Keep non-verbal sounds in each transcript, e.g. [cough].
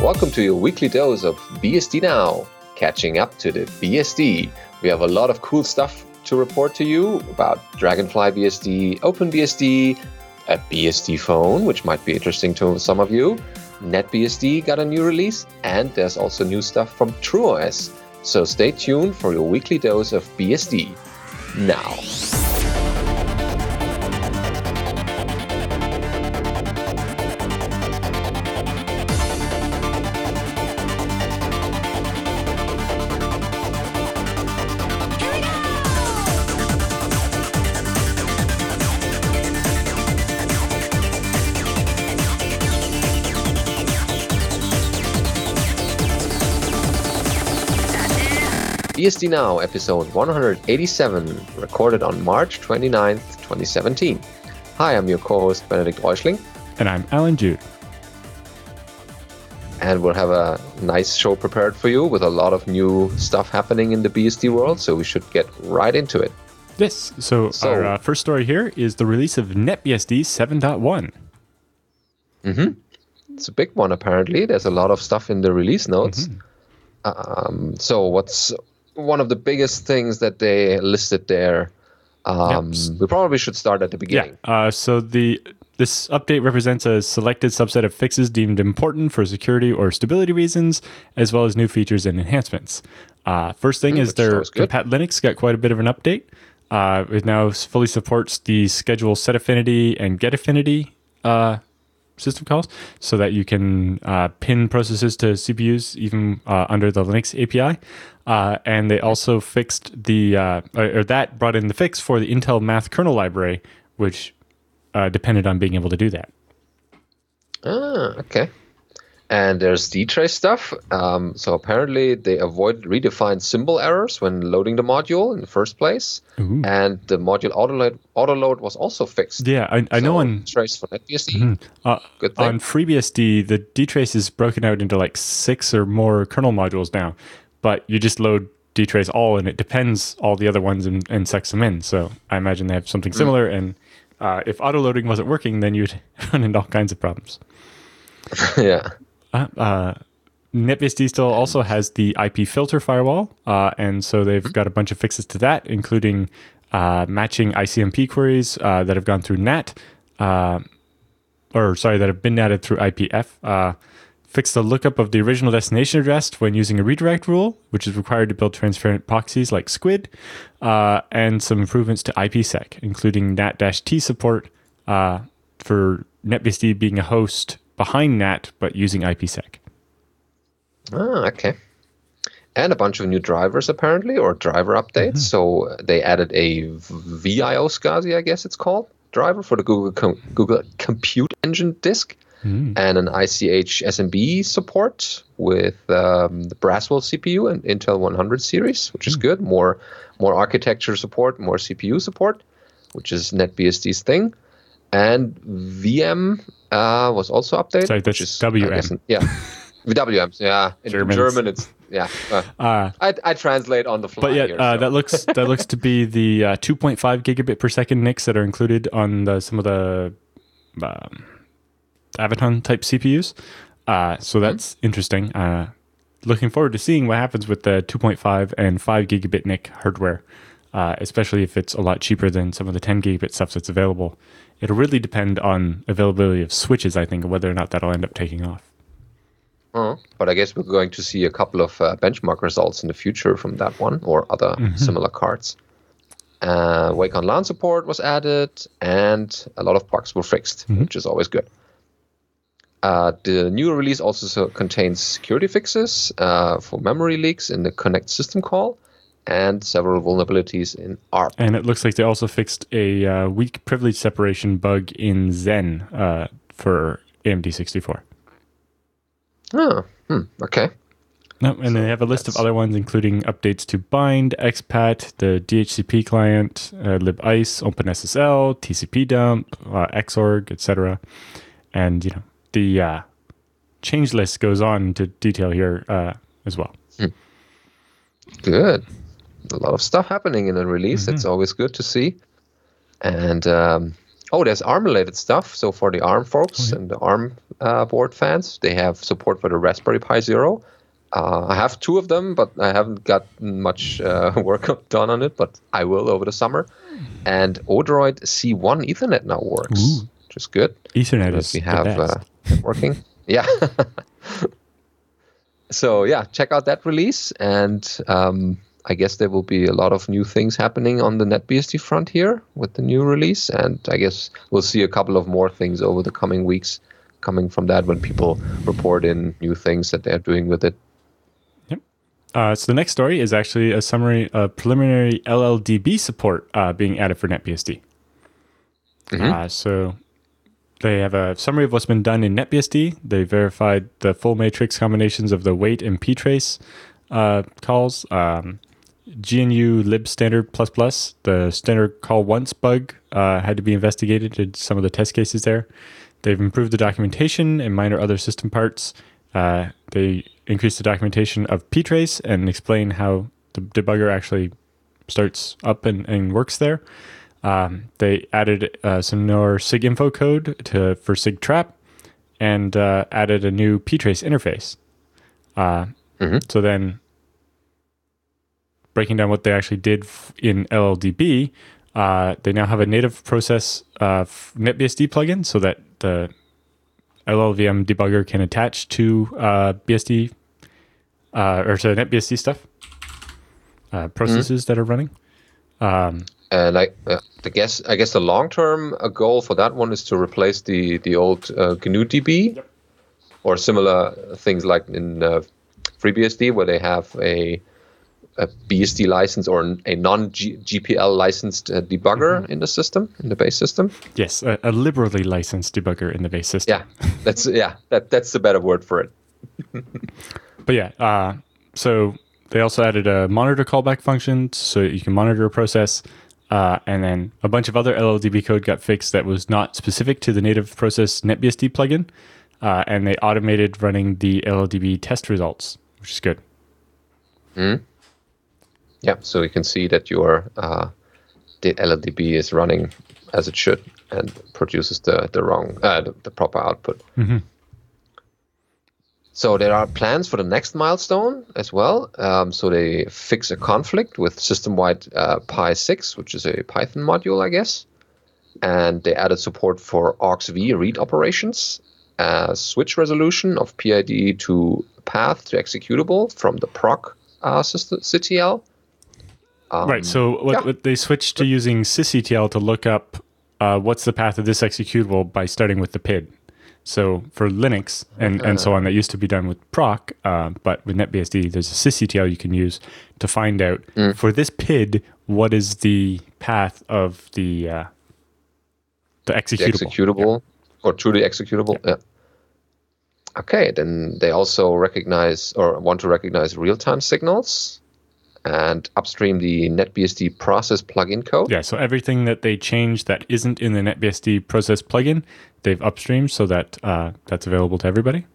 Welcome to your weekly dose of BSD Now, catching up to the BSD. We have a lot of cool stuff to report to you about Dragonfly BSD, OpenBSD, a BSD phone, which might be interesting to some of you. NetBSD got a new release, and there's also new stuff from TrueOS. So stay tuned for your weekly dose of BSD now. BSD Now, episode 187, recorded on March 29th, 2017. Hi, I'm your co host, Benedict Reuschling. And I'm Alan Jude. And we'll have a nice show prepared for you with a lot of new stuff happening in the BSD world, so we should get right into it. Yes, so, so our uh, first story here is the release of NetBSD 7.1. Mm-hmm. It's a big one, apparently. There's a lot of stuff in the release notes. Mm-hmm. Um, so what's one of the biggest things that they listed there. Um, yep. We probably should start at the beginning. Yeah. Uh, so the this update represents a selected subset of fixes deemed important for security or stability reasons, as well as new features and enhancements. Uh, first thing mm, is their Compat Linux got quite a bit of an update. Uh, it now fully supports the schedule set affinity and get affinity uh, system calls so that you can uh, pin processes to CPUs even uh, under the Linux API. Uh, and they also fixed the, uh, or that brought in the fix for the Intel Math kernel library, which uh, depended on being able to do that. Ah, okay. And there's dtrace stuff. Um, so apparently they avoid redefined symbol errors when loading the module in the first place. Ooh. And the module autoload, autoload was also fixed. Yeah, I, I so know on trace for NetBSD. Mm-hmm. Uh, Good thing. On FreeBSD, the dtrace is broken out into like six or more kernel modules now but you just load dtrace all and it depends all the other ones and, and sex them in. So I imagine they have something hmm. similar. Mm. And uh, if auto loading wasn't working, then you'd [laughs] run into all kinds of problems. [laughs] yeah. Uh, uh, NetBSD still also has the IP filter firewall, uh, and so they've hmm. got a bunch of fixes to that, including uh, matching ICMP queries uh, that have gone through NAT, or sorry, that have been natted through IPF fix the lookup of the original destination address when using a redirect rule, which is required to build transparent proxies like Squid, uh, and some improvements to IPsec, including NAT-T support uh, for NetBSD being a host behind NAT but using IPsec. Ah, okay. And a bunch of new drivers apparently, or driver updates. Mm-hmm. So they added a VIO SCSI, I guess it's called, driver for the Google Com- Google Compute Engine disk mm. and an ICH SMB support with um, the Braswell CPU and Intel 100 series, which is mm. good. More more architecture support, more CPU support, which is NetBSD's thing. And VM uh, was also updated. Sorry, that's is, WM. Guess, yeah, [laughs] WM. Yeah, in Germans. German it's yeah. Uh, uh, I, I translate on the fly. But yeah, here, uh, so. that looks that looks to be the uh, 2.5 gigabit per second NICs that are included on the, some of the um, Avoton type CPUs. Uh, so mm-hmm. that's mm-hmm. interesting. Uh, looking forward to seeing what happens with the 2.5 and 5 gigabit NIC hardware, uh, especially if it's a lot cheaper than some of the 10 gigabit stuff that's available. It'll really depend on availability of switches, I think, whether or not that'll end up taking off. Uh, but I guess we're going to see a couple of uh, benchmark results in the future from that one or other mm-hmm. similar cards. Uh, Wake on LAN support was added, and a lot of bugs were fixed, mm-hmm. which is always good. Uh, the new release also contains security fixes uh, for memory leaks in the Connect system call and several vulnerabilities in ARP. And it looks like they also fixed a uh, weak privilege separation bug in Xen uh, for AMD 64. Oh, hmm, okay. No, and so they have a list of other ones, including updates to Bind, expat, the DHCP client, uh, libice, OpenSSL, TCP dump, uh, Xorg, etc. And you know, the uh, change list goes on to detail here uh, as well. Hmm. Good. A lot of stuff happening in a release. Mm-hmm. It's always good to see. And um, oh, there's ARM related stuff. So for the ARM folks oh, yeah. and the ARM uh, board fans. They have support for the Raspberry Pi Zero. Uh, I have two of them, but I haven't got much uh, [laughs] work done on it. But I will over the summer. And Odroid C1 Ethernet now works, Ooh. which is good. Ethernet is we have uh, working. [laughs] yeah. [laughs] so yeah, check out that release, and um, I guess there will be a lot of new things happening on the NetBSD front here with the new release, and I guess we'll see a couple of more things over the coming weeks coming from that when people report in new things that they're doing with it. Yep. Uh, so the next story is actually a summary of preliminary LLDB support uh, being added for NetBSD. Mm-hmm. Uh, so they have a summary of what's been done in NetBSD. They verified the full matrix combinations of the wait and ptrace uh, calls. Um, GNU lib standard plus plus, the standard call once bug uh, had to be investigated. Did some of the test cases there. They've improved the documentation and minor other system parts. Uh, they increased the documentation of ptrace and explain how the debugger actually starts up and, and works there. Um, they added uh, some more SIGINFO code to for SIGTRAP and uh, added a new ptrace interface. Uh, mm-hmm. So then breaking down what they actually did in LLDB, uh, they now have a native process uh, NetBSD plugin so that the LLVM debugger can attach to uh, BSD uh, or to NetBSD stuff, uh, processes mm-hmm. that are running. Um, and I, uh, I guess I guess the long term goal for that one is to replace the the old GNU DB yep. or similar things like in FreeBSD where they have a a BSD license or a non GPL licensed uh, debugger mm-hmm. in the system, in the base system. Yes, a, a, liberally licensed debugger in the base system. Yeah, that's yeah, that that's the better word for it. [laughs] but yeah, uh, so they also added a monitor callback function, so you can monitor a process. Uh, and then a bunch of other LLDB code got fixed that was not specific to the native process NetBSD plugin, uh, and they automated running the LLDB test results, which is good. Mm-hmm. Yeah, so you can see that your uh, the LLDB is running as it should and produces the the wrong uh, the, the, proper output. Mm-hmm. So there are plans for the next milestone as well. Um, so they fix a conflict with system-wide uh, Pi 6, which is a Python module, I guess, and they added support for AUXV read operations, uh, switch resolution of PID to path to executable from the proc uh, system, CTL, um, right. So what, yeah. what, they switched to using sysctl to look up uh, what's the path of this executable by starting with the PID. So for Linux and, and so on, that used to be done with proc, uh, but with NetBSD, there's a sysctl you can use to find out mm. for this PID what is the path of the uh, the executable, the executable yeah. or truly executable. Yeah. yeah. Okay, then they also recognize or want to recognize real-time signals and upstream the NetBSD process plugin code. Yeah, so everything that they change that isn't in the NetBSD process plugin, they've upstreamed so that uh, that's available to everybody.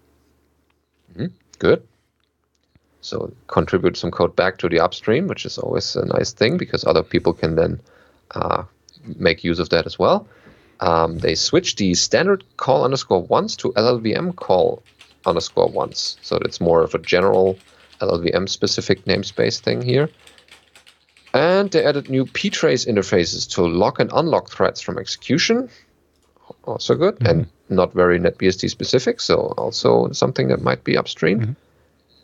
Mm-hmm. Good. So contribute some code back to the upstream, which is always a nice thing because other people can then uh, make use of that as well. Um, they switch the standard call underscore once to LLVM call underscore once. So it's more of a general LLVM specific namespace thing here. And they added new ptrace interfaces to lock and unlock threads from execution. Also good, mm-hmm. and not very NetBSD specific, so also something that might be upstream. Mm-hmm.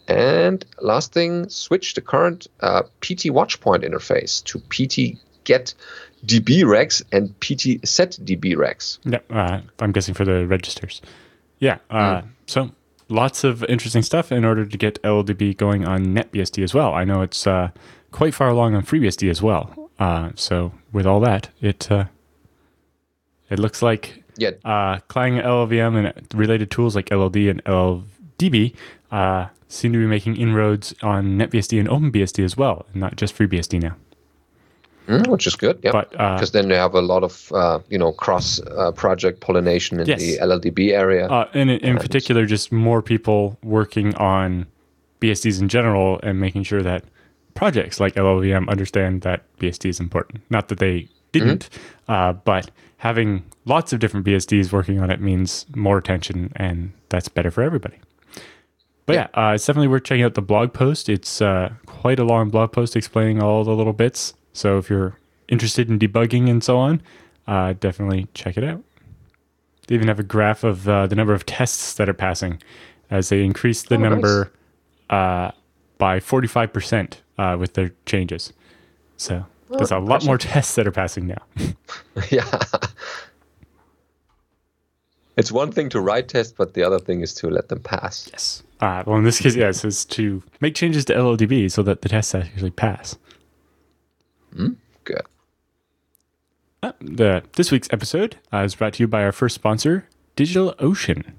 And last thing, switch the current uh, PT watchpoint interface to PT get DB regs and PT set DB regs. Yeah, uh, I'm guessing for the registers. Yeah, uh, mm. so lots of interesting stuff in order to get LLDB going on NetBSD as well. I know it's uh, quite far along on FreeBSD as well. Uh, so with all that, it uh, it looks like yeah. uh, Clang LLVM and related tools like LLD and LLDB uh, seem to be making inroads on NetBSD and OpenBSD as well, and not just FreeBSD now. Mm, which is good, yeah. Because uh, then you have a lot of uh, you know cross uh, project pollination in yes. the LLDB area, uh, and in, in and particular, just more people working on BSDs in general and making sure that projects like LLVM understand that BSD is important. Not that they didn't. Mm-hmm. Uh, but having lots of different BSDs working on it means more attention, and that's better for everybody. But yeah, yeah uh, it's definitely worth checking out the blog post. It's uh, quite a long blog post explaining all the little bits. So if you're interested in debugging and so on, uh, definitely check it out. They even have a graph of uh, the number of tests that are passing as they increase the oh, number nice. Uh, by 45% uh, with their changes. So there's a lot more [laughs] tests that are passing now. [laughs] yeah. It's one thing to write tests, but the other thing is to let them pass. Yes. Uh, well, in this case, yes, is to make changes to LLDB so that the tests actually pass. Mm, good. Uh, the this week's episode uh, is brought to you by our first sponsor, DigitalOcean.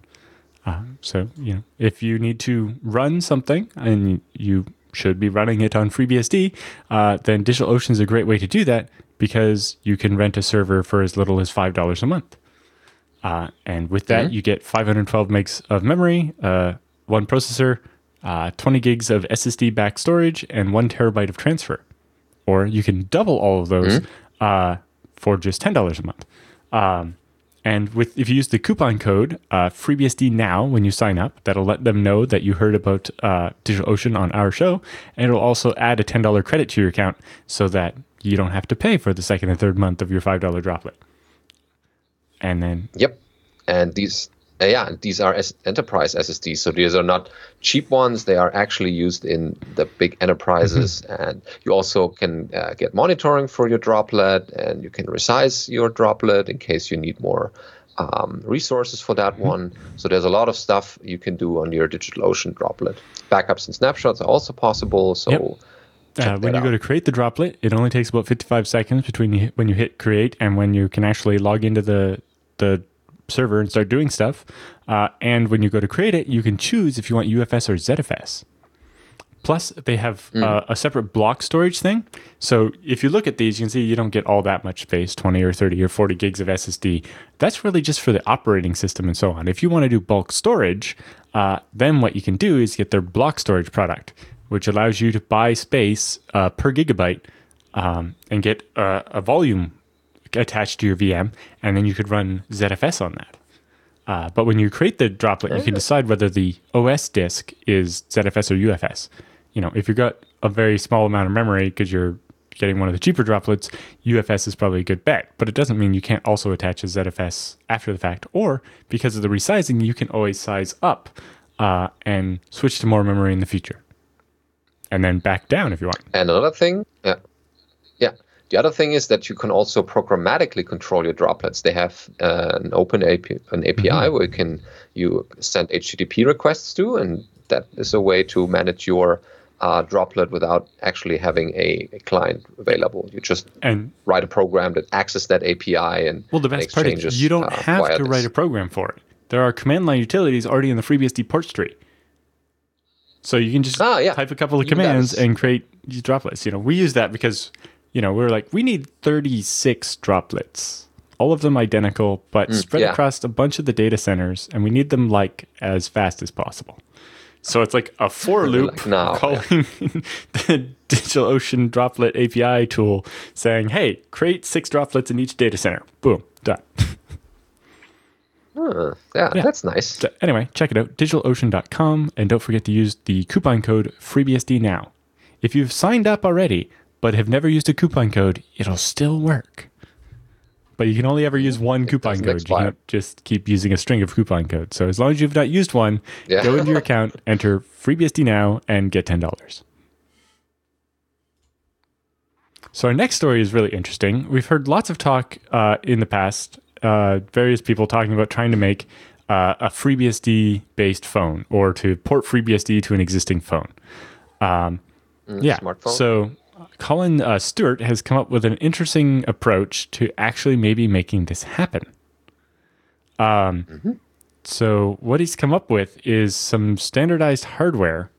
Uh, so you know, if you need to run something and you should be running it on FreeBSD, uh, then DigitalOcean is a great way to do that because you can rent a server for as little as five dollars a month. Uh, and with that, mm-hmm. you get 512 megs of memory, uh, one processor, uh, 20 gigs of SSD back storage, and one terabyte of transfer. Or you can double all of those mm-hmm. for just $10 a month. Um, and with if you use the coupon code uh, FreeBSD now when you sign up, that'll let them know that you heard about uh, DigitalOcean on our show, and it'll also add a ten dollar credit to your account so that you don't have to pay for the second and third month of your five dollar droplet and then yep and these uh, yeah these are S- enterprise ssds so these are not cheap ones they are actually used in the big enterprises mm-hmm. and you also can uh, get monitoring for your droplet and you can resize your droplet in case you need more um, resources for that mm-hmm. one so there's a lot of stuff you can do on your DigitalOcean droplet backups and snapshots are also possible so yep. Uh, when you out. go to create the droplet, it only takes about 55 seconds between you, when you hit create and when you can actually log into the the server and start doing stuff. Uh, and when you go to create it, you can choose if you want UFS or ZFS. Plus, they have mm. uh, a separate block storage thing. So if you look at these, you can see you don't get all that much space 20 or 30 or 40 gigs of SSD. That's really just for the operating system and so on. If you want to do bulk storage, uh, then what you can do is get their block storage product, which allows you to buy space uh, per gigabyte um, and get a volume attached to your VM, and then you could run ZFS on that. Uh, but when you create the droplet, you can decide whether the OS disk is ZFS or UFS. You know, if you've got a very small amount of memory because you're getting one of the cheaper droplets, UFS is probably a good bet. But it doesn't mean you can't also attach a ZFS after the fact. Or because of the resizing, you can always size up uh, and switch to more memory in the future. And then back down if you want. And another thing, yeah, yeah. The other thing is that you can also programmatically control your droplets. They have uh, an open API, an API mm-hmm. where you can you send HTTP requests to, and that is a way to manage your uh, droplet without actually having a, a, client available. You just and write a program that accesses that API and well, the best part is you don't uh, have to write a program for it. There are command line utilities already in the FreeBSD port tree. So you can just ah, yeah. type a couple of commands and create these droplets. You know, we use that because you know, we are like, we need 36 droplets, all of them identical, but mm, spread yeah. across a bunch of the data centers, and we need them like as fast as possible. So it's like a for loop like, no, calling yeah. [laughs] the DigitalOcean droplet API tool saying, hey, create six droplets in each data center. Boom, done. yeah, yeah, that's nice. So anyway, check it out, digitalocean.com, and don't forget to use the coupon code FreeBSD now. If you've signed up already, but have never used a coupon code, it'll still work. But you can only ever use one coupon code. You can't just keep using a string of coupon codes. So as long as you've not used one, yeah. go into your [laughs] account, enter FreeBSD now, and get ten dollars. So our next story is really interesting. We've heard lots of talk uh, in the past, uh, various people talking about trying to make uh, a FreeBSD based phone or to port FreeBSD to an existing phone. Um, mm, yeah. Smartphone. So Colin uh, Stewart has come up with an interesting approach to actually maybe making this happen. Um, mm-hmm. So, what he's come up with is some standardized hardware,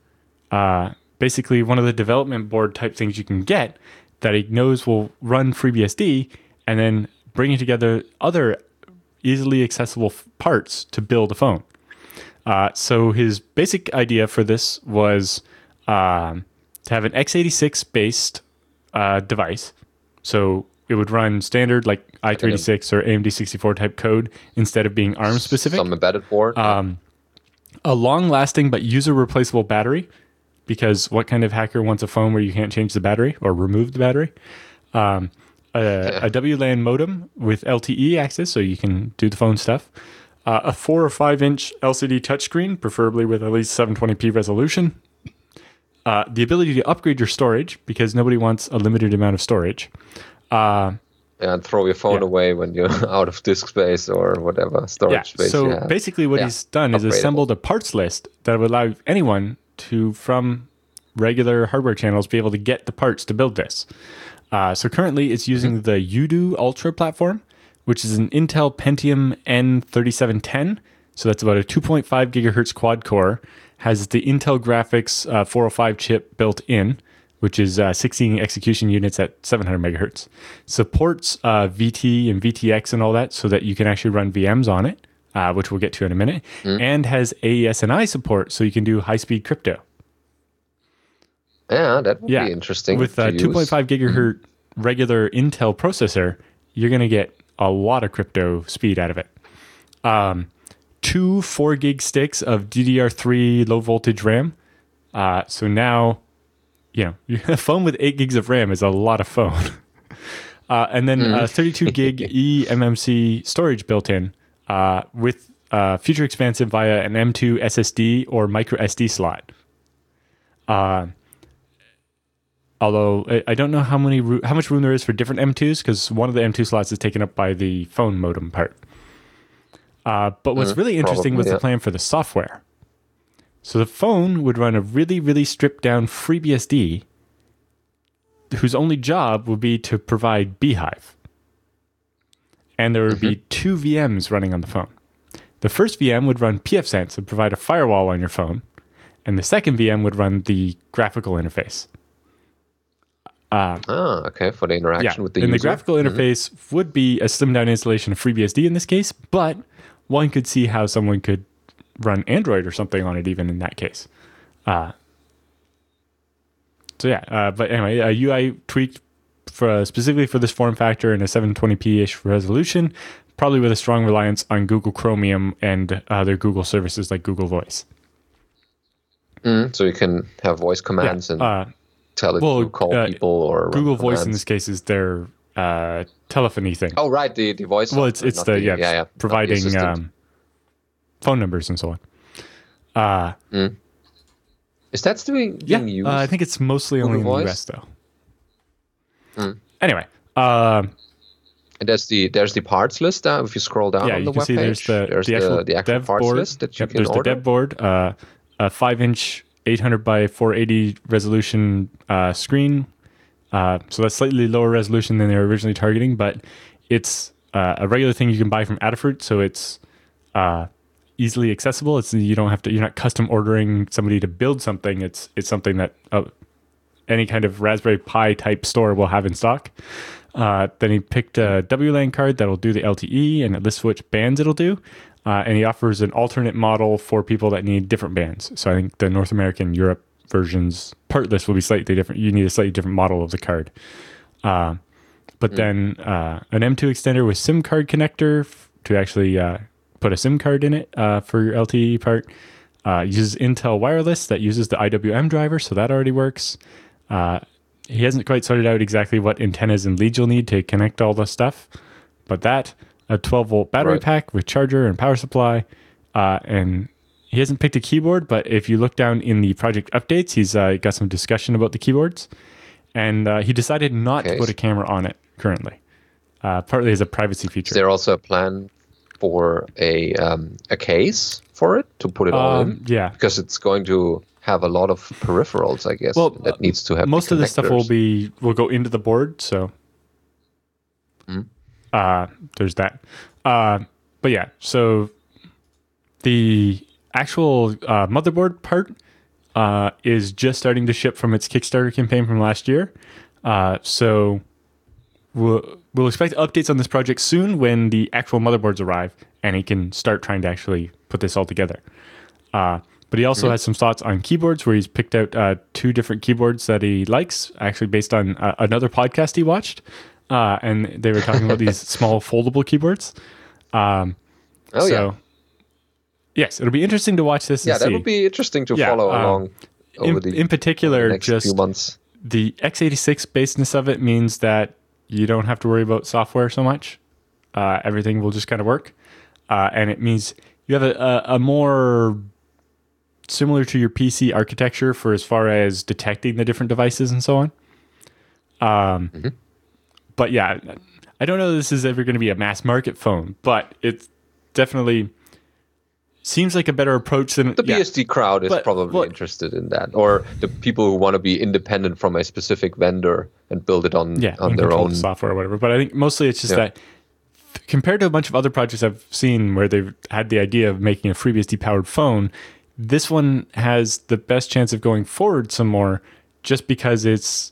uh, basically one of the development board type things you can get that he knows will run FreeBSD and then bringing together other easily accessible f- parts to build a phone. Uh, so, his basic idea for this was um, to have an x86 based uh, device. So it would run standard like i386 or AMD 64 type code instead of being ARM specific. Some embedded board. Um, a long lasting but user replaceable battery, because what kind of hacker wants a phone where you can't change the battery or remove the battery? Um, a, a WLAN modem with LTE access, so you can do the phone stuff. Uh, a four or five inch LCD touchscreen, preferably with at least 720p resolution. Uh, the ability to upgrade your storage because nobody wants a limited amount of storage. Uh, and throw your phone yeah. away when you're [laughs] out of disk space or whatever storage yeah. space. So basically, what Yeah. he's done is assembled a parts list that would allow anyone to, from regular hardware channels, be able to get the parts to build this. Uh, so currently, it's using the UDOO Ultra platform, which is an Intel Pentium N3710. So that's about a 2.5 gigahertz quad core. Has the Intel Graphics uh, 405 chip built in, which is uh, 16 execution units at 700 megahertz. Supports uh, VT and VTX and all that, so that you can actually run VMs on it, uh, which we'll get to in a minute. And has AES-NI support, so you can do high-speed crypto. yeah, that would Yeah, be interesting. With a use. 2.5 gigahertz regular Intel processor, you're going to get a lot of crypto speed out of it. Um, two 4 gig sticks of DDR3 low voltage RAM. Uh, so now, you know, [laughs] a phone with 8 gigs of RAM is a lot of phone. [laughs] Uh, and then uh, 32 [laughs] gig eMMC storage built in uh, with uh, future expansive via an M2 SSD or micro SD slot. Uh, although I- don't know how many how much room there is for different M2s because one of the M2 slots is taken up by the phone modem part. Uh, but what's really interesting probably, was the plan for the software. So the phone would run a really really stripped down FreeBSD, whose only job would be to provide bhyve, and there would be two VMs running on the phone. The first VM would run pfSense and provide a firewall on your phone, and the second VM would run the graphical interface. Ah, okay, for the interaction with the and user. the graphical interface would be a slimmed down installation of FreeBSD in this case, but one could see how someone could run Android or something on it even in that case. Uh, so yeah, uh, but anyway, a UI tweaked for specifically for this form factor and a 720p ish resolution, probably with a strong reliance on Google Chromium and other Google services like Google Voice. Mm, so you can have voice commands and Uh, tell it well, to call uh, people or Google Voice in this case is their uh, telephony thing. Oh, right, the, the voice. Well, it's it's not the, yeah, yeah, yeah, not the providing um, phone numbers and so on. Uh, Is that still being yeah, used? uh, I think it's mostly only in the US though. Anyway, um, And there's the there's the parts list. Uh, if you scroll down yeah, on the see there's the there's the actual, the actual dev parts board. list that you Yep, can there's order. the dev board, uh, a five inch, 800 by 480 resolution uh, screen. Uh, so that's slightly lower resolution than they were originally targeting, but it's uh, a regular thing you can buy from Adafruit, so it's uh, easily accessible. It's you don't have to you're not custom ordering somebody to build something. It's it's something that uh, any kind of Raspberry Pi type store will have in stock. Uh, then he picked a WLAN card that'll do the LTE and it lists which bands it'll do. Uh, and he offers an alternate model for people that need different bands. So I think the North American, Europe versions part list will be slightly different. You need a slightly different model of the card. Uh, but then uh, an M2 extender with SIM card connector f- to actually uh, put a SIM card in it uh, for your LTE part. Uh, uses Intel wireless that uses the IWM driver, so that already works. Uh, he hasn't quite sorted out exactly what antennas and leads you'll need to connect all the stuff, but that a 12 volt battery Right. pack with charger and power supply, uh, and he hasn't picked a keyboard. But if you look down in the project updates, he's uh, got some discussion about the keyboards, and uh, he decided not to put a camera on it currently, uh, partly as a privacy Is feature. there also a plan for a um, a case for it to put it? Um, yeah, Because it's going to have a lot of peripherals, I guess. Well, that needs to have most of this stuff will be will go into the board so Hmm. uh there's that uh but yeah so the actual uh, motherboard part uh is just starting to ship from its kickstarter campaign from last year uh so we'll, we'll expect updates on this project soon when the actual motherboards arrive and he can start trying to actually put this all together uh, but he also has some thoughts on keyboards where he's picked out uh, two different keyboards that he likes, actually based on uh, another podcast he watched. uh, and they were talking about these [laughs] small foldable keyboards. Um, oh so, yeah. Yes, it'll be interesting to watch this. Yeah, that see. would be interesting to Yeah, follow um, along over in, the, in particular, next just few months. the x86 baseness of it means that you don't have to worry about software so much. Uh, everything will just kind of work, uh, and it means you have a, a, a more similar to your PC architecture for as far as detecting the different devices and so on. Um, but yeah, I don't know if this is ever going to be a mass market phone, but it's definitely seems like a better approach than The yeah. BSD crowd is But- probably interested in that, or the people who want to be independent from a specific vendor and build it on yeah, on their own. software or whatever. But I think mostly it's just Yeah. that compared to a bunch of other projects I've seen where they've had the idea of making a FreeBSD powered phone, this one has the best chance of going forward some more, just because it's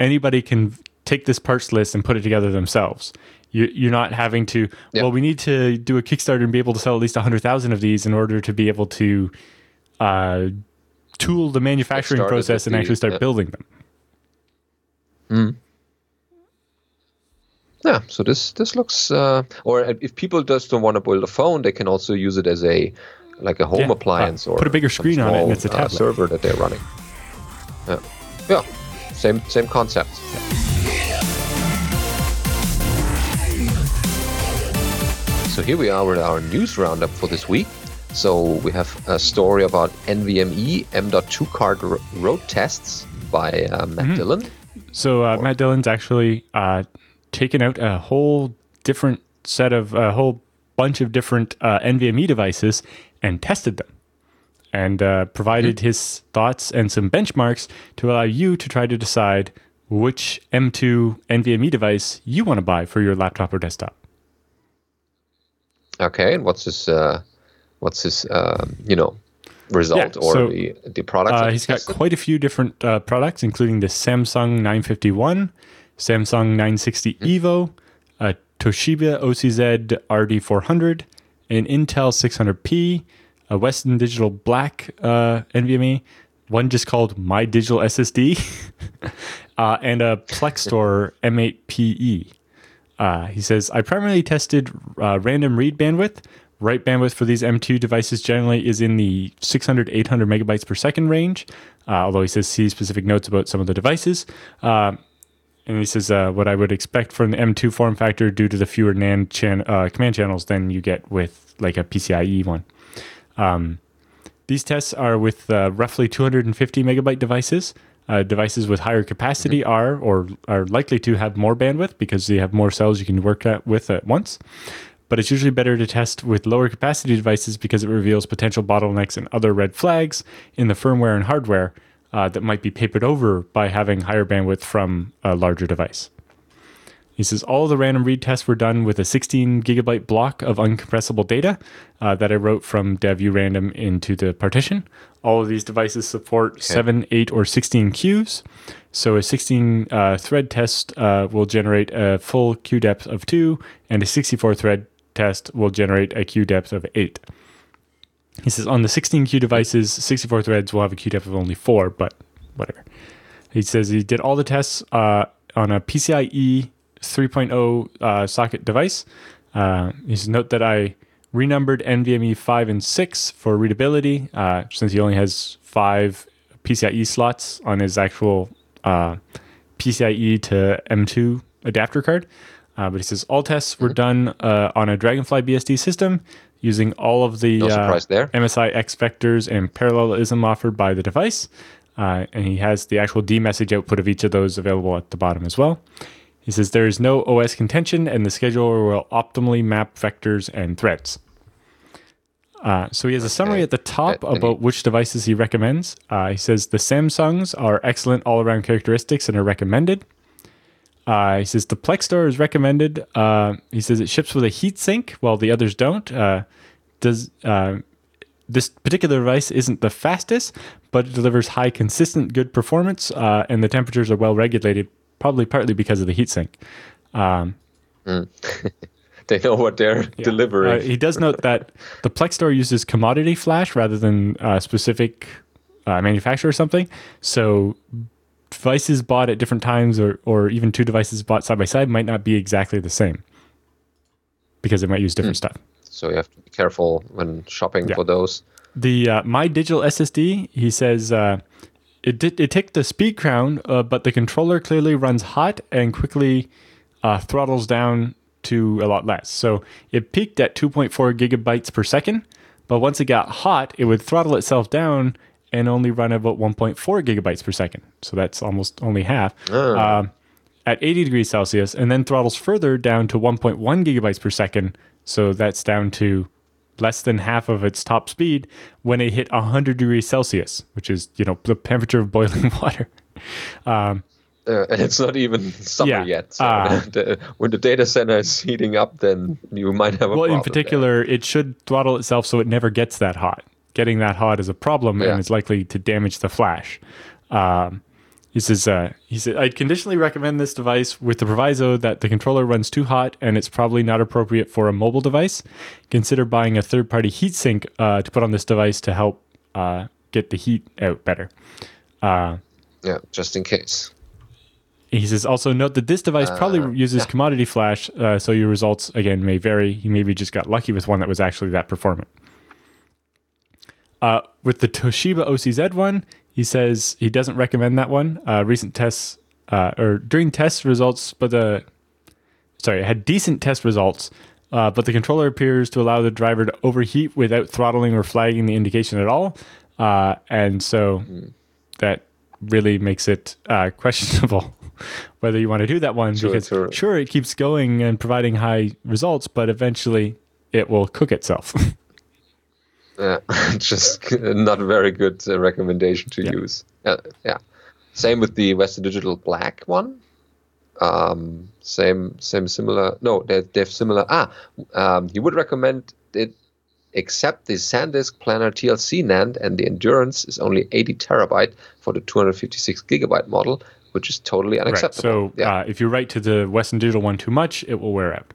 anybody can take this parts list and put it together themselves. You, you're not having to. Yeah. Well, we need to do a Kickstarter and be able to sell at least hundred thousand of these in order to be able to uh, tool the manufacturing process with and the- actually start yeah. building them. Yeah, so this this looks, uh, or if people just don't want to build a phone, they can also use it as a like a home Yeah, appliance uh, or put a bigger screen on it and it's a uh, tablet. server that they're running. Yeah, yeah, same same concept. So here we are with our news roundup for this week. So we have a story about NVMe M.2 card ro- road tests by uh, Matt Mm-hmm. Dillon. So uh, Matt Dillon's actually uh, taken out a whole different set of a whole bunch of different uh, NVMe devices and tested them, and uh, provided his thoughts and some benchmarks to allow you to try to decide which M2 NVMe device you want to buy for your laptop or desktop. Okay, and what's his uh, what's his um, you know result Yeah, or so, the the product? Uh, he's got quite a few different uh, products, including the Samsung 951, Samsung 960 Evo, a Toshiba OCZ RD400, an Intel 600P, a Western Digital Black uh, NVMe, one just called My Digital SSD, [laughs] uh, and a Plextor [laughs] M8PE. Uh, he says, I primarily tested uh, random read bandwidth. Write bandwidth for these M2 devices generally is in the 600, 800 megabytes per second range, uh, although he says see specific notes about some of the devices. Uh, and he says uh, what I would expect from the M2 form factor due to the fewer NAND chan- uh, command channels than you get with like a PCIe one. Um, these tests are with roughly 250 megabyte devices. Uh, devices with higher capacity are or are likely to have more bandwidth because they have more cells you can work at, with at once. But it's usually better to test with lower capacity devices because it reveals potential bottlenecks and other red flags in the firmware and hardware uh, that might be papered over by having higher bandwidth from a larger device. He says all the random read tests were done with a 16 gigabyte block of uncompressible data uh, that I wrote from devu random into the partition. All of these devices support 7, 8, or 16 queues. So a 16 uh, thread test uh, will generate a full queue depth of 2, and a 64 thread test will generate a queue depth of 8. He says on the 16 queue devices, 64 threads will have a queue depth of only 4, but whatever. He says he did all the tests uh, on a PCIe 3.0 uh, socket device. Uh, he says note that I renumbered NVMe 5 and 6 for readability uh, since he only has five PCIe slots on his actual uh, PCIe to M2 adapter card. Uh, but he says all tests were done uh, on a Dragonfly BSD system using all of the No uh. MSI X vectors and parallelism offered by the device. Uh, and he has the actual D message output of each of those available at the bottom as well. He says there is no OS contention, and the scheduler will optimally map vectors and threads. Uh, so he has a summary at the top about which devices he recommends. Uh, he says the Samsungs are excellent all-around characteristics and are recommended. Uh, he says the Plextor is recommended. Uh, he says it ships with a heatsink, while the others don't. Uh, does uh, this particular device isn't the fastest, but it delivers high, consistent, good performance, uh, and the temperatures are well regulated, probably partly because of the heatsink. Um, [laughs] They know what they're delivering. uh, he does note that the Plextor uses commodity flash rather than uh, specific uh, manufacturer or something. So devices bought at different times or, or even two devices bought side by side might not be exactly the same because they might use different mm. stuff. So you have to be careful when shopping yeah. for those. The uh, My Digital SSD, he says uh, it did, it took the speed crown, uh, but the controller clearly runs hot and quickly uh, throttles down to a lot less. So it peaked at 2.4 gigabytes per second, but once it got hot, it would throttle itself down and only run about 1.4 gigabytes per second. So that's almost only half. Uh, at 80 degrees Celsius, and then throttles further down to 1.1 gigabytes per second. So that's down to less than half of its top speed when it hit 100 degrees Celsius, which is you know the temperature of boiling [laughs] water. Um, uh, and it's not even summer yeah, yet. So uh, [laughs] the, when the data center is heating up, then you might have a well. in particular, there. it should throttle itself so it never gets that hot getting that hot is a problem yeah. and is likely to damage the flash. Um, he says, uh, he said, I'd conditionally recommend this device with the proviso that the controller runs too hot and it's probably not appropriate for a mobile device. Consider buying a third party heatsink uh, to put on this device to help uh, get the heat out better. Uh, yeah, just in case. He says, also note that this device probably uh, uses yeah. commodity flash, uh, so your results, again, may vary. You maybe just got lucky with one that was actually that performant. Uh, with the Toshiba OCZ one, he says he doesn't recommend that one. Uh, recent tests uh, or during test results, but the sorry, had decent test results, uh, but the controller appears to allow the driver to overheat without throttling or flagging the indication at all, uh, and so mm. that really makes it uh, [laughs] questionable whether you want to do that one sure, because sure. sure it keeps going and providing high results, but eventually it will cook itself. [laughs] Yeah, [laughs] just not very good uh, recommendation to yeah. use. Uh, yeah, same with the Western Digital Black one. Um, same, same, similar. No, they, they have similar. Ah, um, you would recommend it, except the SanDisk Planar TLC NAND, and the endurance is only 80 terabyte for the 256 gigabyte model, which is totally unacceptable. Right. So yeah. uh, if you write to the Western Digital one too much, it will wear out.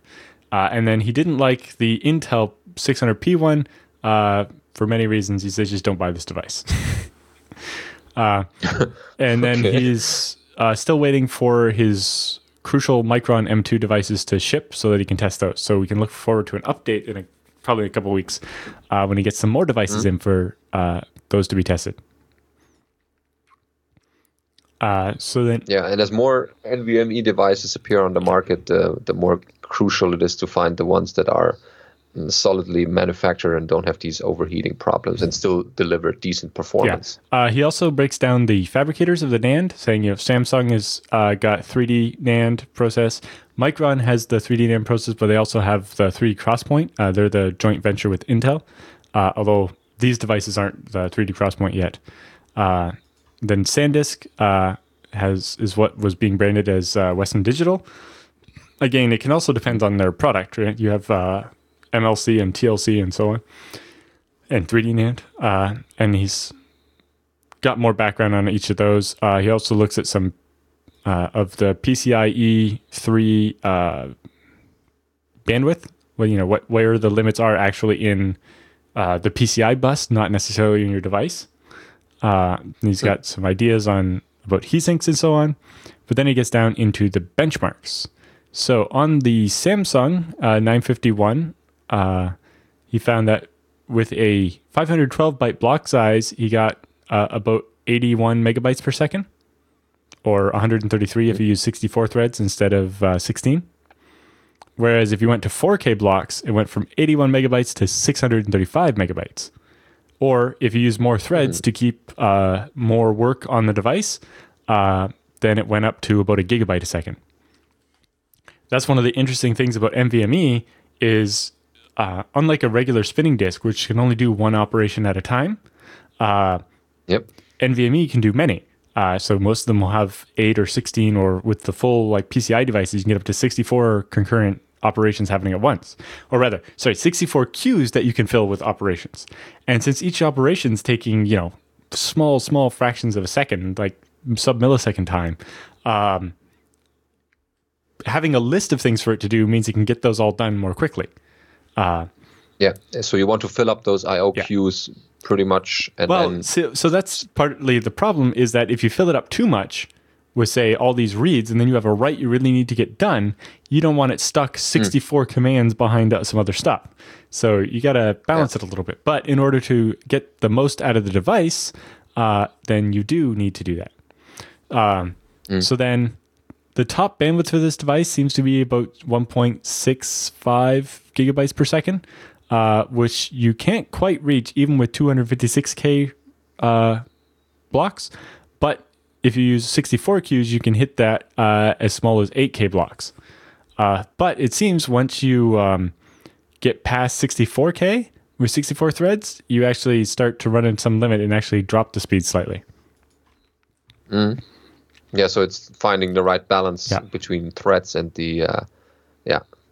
Uh, and then he didn't like the Intel 600p one uh, for many reasons. He says just don't buy this device. [laughs] uh, and then okay. he's uh, still waiting for his Crucial Micron M2 devices to ship so that he can test those. So we can look forward to an update in a, probably a couple weeks uh, when he gets some more devices mm-hmm. in for uh, those to be tested. Uh, so then, yeah, and as more NVMe devices appear on the market, uh, the more crucial it is to find the ones that are solidly manufactured and don't have these overheating problems and still deliver decent performance. Yeah. Uh, he also breaks down the fabricators of the NAND, saying you know Samsung has uh, got 3D NAND process. Micron has the 3D NAND process, but they also have the 3D Crosspoint. Uh, they're the joint venture with Intel, uh, although these devices aren't the 3D Crosspoint yet. Uh, then SanDisk uh, has is what was being branded as Western Digital. Again, it can also depend on their product. Right? You have MLC and TLC and so on, and 3D NAND. Uh, and he's got more background on each of those. Uh, he also looks at some uh, of the PCIe 3 uh, bandwidth, well, you know, what where the limits are actually in uh, the PCI bus, not necessarily in your device. Uh, he's got some ideas on about heatsinks and so on. But then he gets down into the benchmarks. So on the Samsung 951, uh, he found that with a 512 byte block size, he got uh, about 81 megabytes per second, or 133 if you use 64 threads instead of uh, 16. Whereas if you went to 4K blocks, it went from 81 megabytes to 635 megabytes. Or if you use more threads to keep uh, more work on the device, uh, then it went up to about a gigabyte a second. That's one of the interesting things about NVMe is uh, unlike a regular spinning disk, which can only do one operation at a time, uh, yep. NVMe can do many. Uh, so most of them will have eight or sixteen, or with the full like PCI devices, you can get up to sixty-four concurrent operations happening at once, or rather, sorry, sixty-four queues that you can fill with operations. And since each operation is taking you know small, small fractions of a second, like sub millisecond time, um, having a list of things for it to do means it can get those all done more quickly. Uh, yeah. So you want to fill up those IO yeah. queues pretty much. And well, then... so, so that's partly the problem is that if you fill it up too much, with say all these reads and then you have a write you really need to get done you don't want it stuck 64 mm. commands behind some other stuff so you got to balance yeah. it a little bit but in order to get the most out of the device uh, then you do need to do that um, mm. so then the top bandwidth for this device seems to be about 1.65 gigabytes per second uh, which you can't quite reach even with 256k uh, blocks but if you use 64 queues, you can hit that uh, as small as 8K blocks. Uh, but it seems once you um, get past 64K with 64 threads, you actually start to run in some limit and actually drop the speed slightly. Mm. Yeah, so it's finding the right balance yeah. between threads and the uh,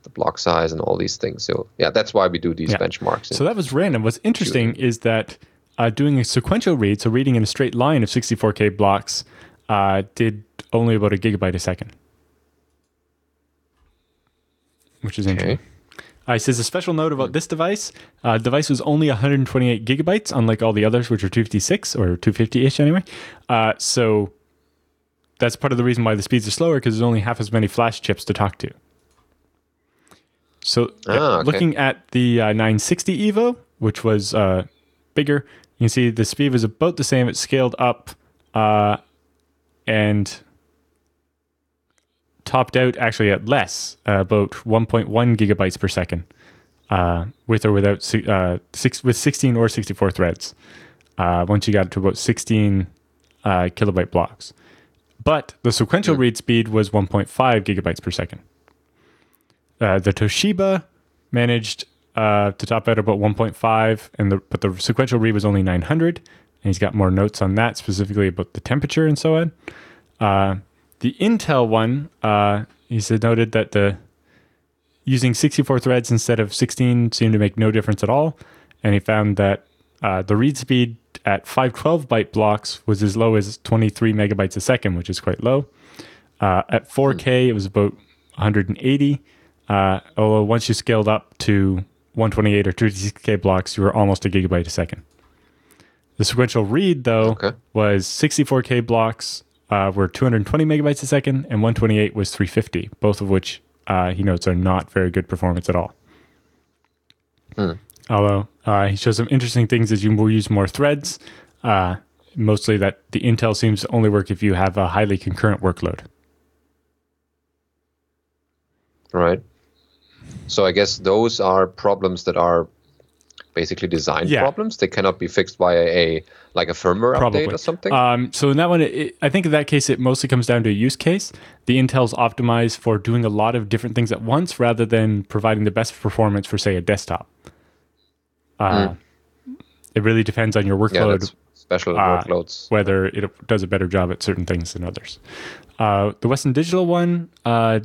the block size and all these things. So yeah, that's why we do these yeah. benchmarks. So that was random. What's interesting shooting. is that uh, doing a sequential read, so reading in a straight line of 64K blocks, uh, did only about a gigabyte a second, which is okay. interesting. Uh, says a special note about this device: uh, device was only 128 gigabytes, unlike all the others, which are 256 or 250-ish anyway. Uh, so that's part of the reason why the speeds are slower because there's only half as many flash chips to talk to. So ah, okay. looking at the uh, 960 Evo, which was uh, bigger, you can see the speed was about the same. It scaled up uh, and topped out actually at less, uh, about 1.1 gigabytes per second, uh, with or without uh, six with 16 or 64 threads. Uh, once you got to about 16 uh, kilobyte blocks, but the sequential read speed was 1.5 gigabytes per second. Uh, the Toshiba managed to top out about 1.5, and the but the sequential read was only 900. And he's got more notes on that, specifically about the temperature and so on. Uh, the Intel one, uh, he said noted that the using 64 threads instead of 16 seemed to make no difference at all, and he found that uh, the read speed at 512 byte blocks was as low as 23 megabytes a second, which is quite low. Uh, at 4K, it was about 180. Uh, although once you scaled up to 128 or 256K blocks, you were almost a gigabyte a second. The sequential read, though, okay. was 64K blocks uh, were 220 megabytes a second, and 128 was 350, both of which uh, he notes are not very good performance at all. Hmm. Although uh, he shows some interesting things as you use more threads, uh, mostly that the Intel seems to only work if you have a highly concurrent workload. Right. So I guess those are problems that are basically design yeah. problems. They cannot be fixed via a like a firmware Probably. update or something. Um, so in that one, it, I think in that case, it mostly comes down to a use case. The Intel's optimized for doing a lot of different things at once, rather than providing the best performance for, say, a desktop. Uh, mm. It really depends on your workload. Yeah, special uh, workloads. Whether it does a better job at certain things than others. Uh, the Western Digital one uh,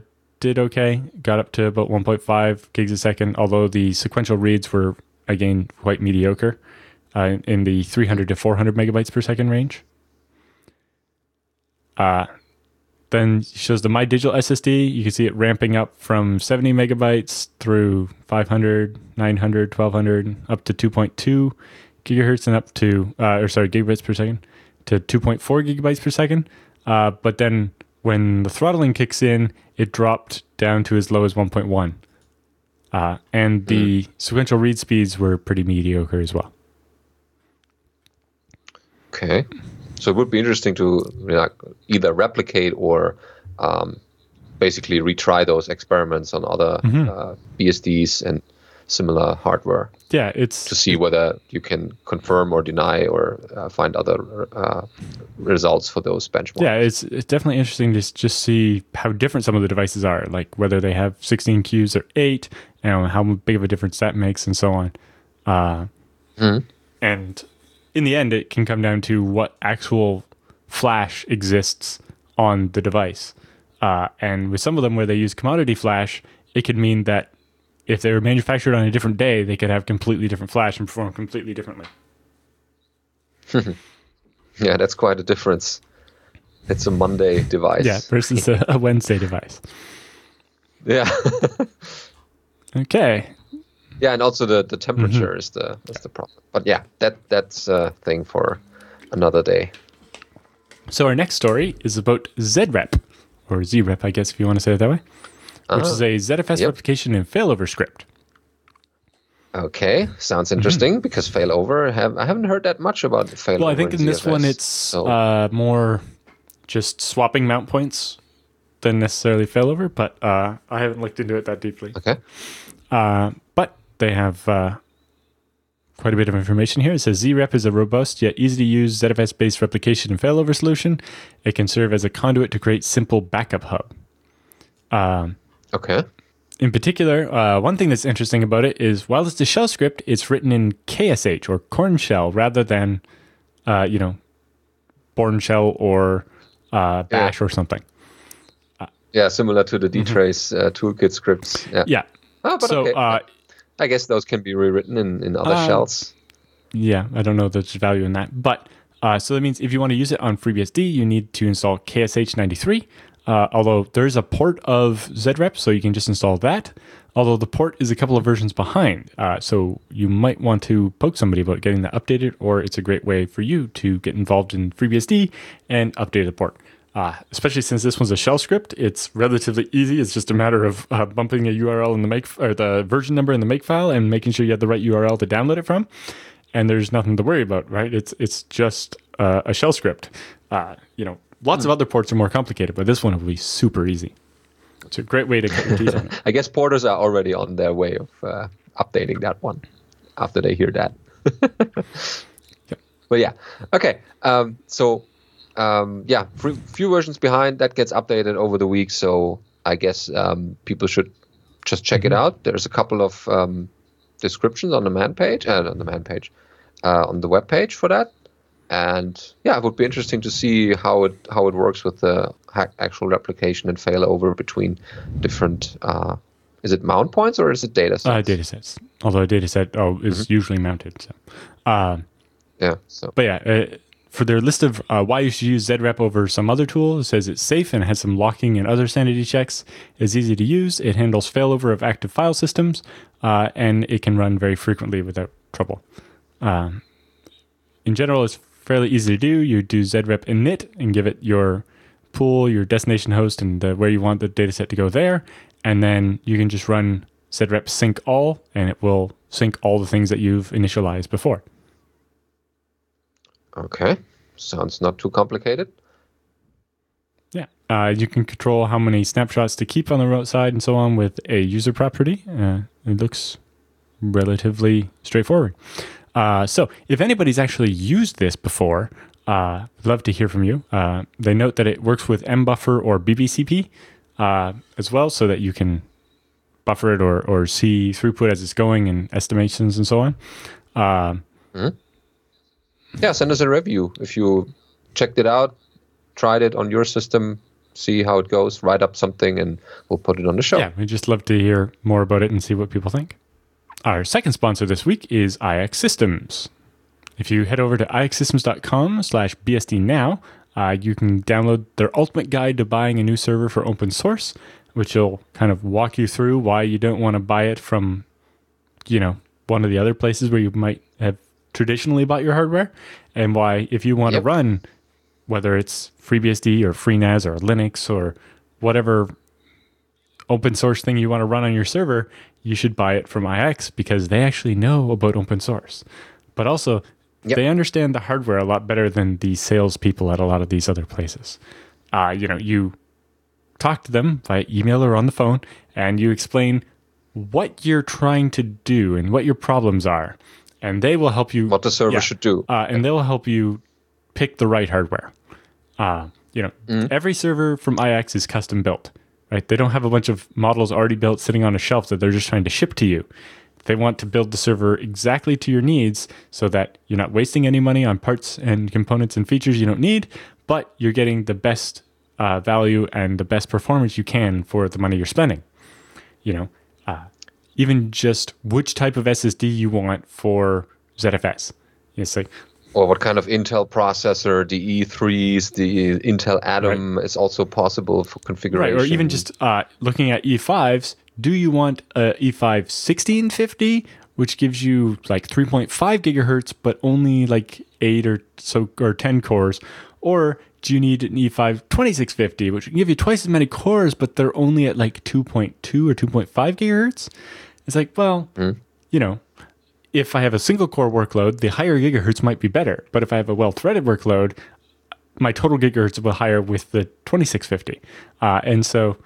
did okay, got up to about 1.5 gigs a second, although the sequential reads were again quite mediocre uh, in the 300 to 400 megabytes per second range. Uh, then shows the My Digital SSD. You can see it ramping up from 70 megabytes through 500, 900, 1200, up to 2.2 gigahertz and up to, uh, or sorry, gigabytes per second to 2.4 gigabytes per second. Uh, but then when the throttling kicks in, it dropped down to as low as 1.1. Uh, and the mm. sequential read speeds were pretty mediocre as well. Okay. So it would be interesting to either replicate or um, basically retry those experiments on other mm-hmm. uh, BSDs and similar hardware. Yeah, it's to see whether you can confirm or deny or uh, find other uh, results for those benchmarks. Yeah, it's, it's definitely interesting to just see how different some of the devices are, like whether they have 16 queues or eight, and how big of a difference that makes, and so on. Uh, mm-hmm. And in the end, it can come down to what actual flash exists on the device. Uh, and with some of them where they use commodity flash, it could mean that if they were manufactured on a different day, they could have completely different flash and perform completely differently. [laughs] yeah, that's quite a difference. It's a Monday device. Yeah, versus a, a Wednesday device. Yeah. [laughs] okay. Yeah, and also the, the temperature mm-hmm. is the is the problem. But yeah, that that's a thing for another day. So our next story is about ZREP, or ZREP, I guess if you want to say it that way, which is a ZFS yep. replication and failover script. Okay, sounds mm-hmm. interesting mm-hmm. because failover. Have I haven't heard that much about failover. Well, I think in, in this one it's so. uh, more just swapping mount points than necessarily failover, but uh, I haven't looked into it that deeply. Okay. Uh, but they have uh, quite a bit of information here. It says ZREP is a robust yet easy to use ZFS based replication and failover solution. It can serve as a conduit to create simple backup hub. Um, okay. In particular, uh, one thing that's interesting about it is while it's a shell script, it's written in KSH or Korn shell rather than, uh, you know, Bourne shell or uh, Bash yeah. or something. yeah, similar to the mm-hmm. dtrace mm-hmm. toolkit scripts. Yeah. Yeah. Oh, but so, okay. Uh, I guess those can be rewritten in, in other uh, shells. Yeah, I don't know there's value in that. But uh, so that means if you want to use it on FreeBSD, you need to install KSH93. Uh, although there's a port of ZREP, so you can just install that. Although the port is a couple of versions behind, uh, so you might want to poke somebody about getting that updated, or it's a great way for you to get involved in FreeBSD and update the port. Uh, especially since this one's a shell script, it's relatively easy. It's just a matter of uh, bumping a URL in the make or the version number in the make file and making sure you have the right URL to download it from. And there's nothing to worry about, right? It's it's just uh, a shell script. Uh, you know, lots mm. of hmm. other ports are more complicated, but this one will be super easy. It's a great way to cut your teeth on it. [laughs] I guess porters are already on their way of uh, updating that one after they hear that. [laughs] But yeah, okay. Um, so um, yeah, few versions behind. That gets updated over the week, so I guess um, people should just check it mm-hmm. out. There's a couple of um, descriptions on the man page, uh, on the man page, uh, on the web page for that. And yeah, it would be interesting to see how it how it works with the actual replication and failover between different. Uh, is it mount points or is it data sets? Uh, data sets. Although a data set oh, is mm-hmm. usually mounted. So. Uh, yeah. So. But yeah, uh, for their list of uh, why you should use ZREP over some other tool, it says it's safe and has some locking and other sanity checks. It's easy to use. It handles failover of active file systems, uh, and it can run very frequently without trouble. Um, in general, it's fairly easy to do. You do ZREP init and give it your pool, your destination host, and the, where you want the dataset to go there, and then you can just run ZREP sync all, and it will sync all the things that you've initialized before. Okay, sounds not too complicated. Yeah, uh, you can control how many snapshots to keep on the roadside and so on with a user property. Uh, it looks relatively straightforward. Uh, so, if anybody's actually used this before, uh, I'd love to hear from you. Uh, they note that it works with mbuffer or BBCP uh, as well, so that you can buffer it or, or see throughput as it's going and estimations and so on. Mm-hmm yeah, send us a review if you checked it out, tried it on your system, see how it goes, write up something, and we'll put it on the show. Yeah, we'd just love to hear more about it and see what people think. Our second sponsor this week is IX Systems. If you head over to ixsystems.com slash BSD now, uh, you can download their ultimate guide to buying a new server for open source, which will kind of walk you through why you don't want to buy it from, you know, one of the other places where you might have traditionally bought your hardware and why if you want yep. to run whether it's FreeBSD or FreeNAS or Linux or whatever open source thing you want to run on your server, you should buy it from IX because they actually know about open source. But also, yep. they understand the hardware a lot better than the salespeople at a lot of these other places. Uh, you know, you talk to them via email or on the phone and you explain what you're trying to do and what your problems are and they will help you what the server yeah, should do, uh, and they'll help you pick the right hardware. Uh, you know, mm every server from IX is custom built, right? They don't have a bunch of models already built sitting on a shelf that they're just trying to ship to you. They want to build the server exactly to your needs so that you're not wasting any money on parts and components and features you don't need, but you're getting the best uh, value and the best performance you can for the money you're spending. You know, uh, even just which type of SSD you want for ZFS. It's like, or what kind of Intel processor, the E3s, the Intel Atom right. is also possible for configuration. Right, or even just uh, looking at E5s, do you want a E5 1650, which gives you like 3.5 gigahertz, but only like eight or so or 10 cores? Or do you need an E5 2650, which can give you twice as many cores, but they're only at like 2.2 or 2.5 gigahertz? It's like, well, mm. you know, if I have a single core workload, the higher gigahertz might be better. But if I have a well threaded workload, my total gigahertz will be higher with the 2650. Uh, and so,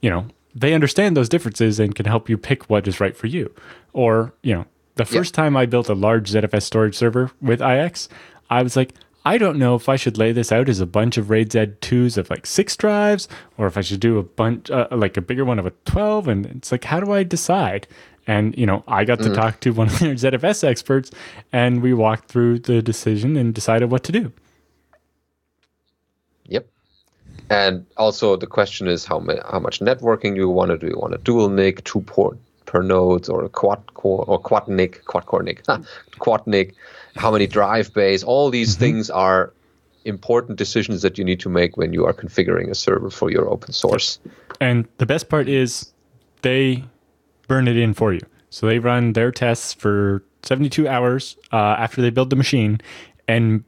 you know, they understand those differences and can help you pick what is right for you. Or, you know, the first yep. time I built a large ZFS storage server with IX, I was like, I don't know if I should lay this out as a bunch of RAID Z2s of like six drives, or if I should do a bunch, uh, like a bigger one of a 12. And it's like, how do I decide? And, you know, I got to mm. talk to one of [laughs] their ZFS experts and we walked through the decision and decided what to do. Yep. And also the question is how, ma- how much networking do you want to do? You want a dual NIC, two port per nodes, or a quad core, or quad NIC, quad core NIC, [laughs] quad NIC, how many drive bays? All these mm-hmm. things are important decisions that you need to make when you are configuring a server for your open source. And the best part is they burn it in for you. So they run their tests for 72 hours uh, after they build the machine and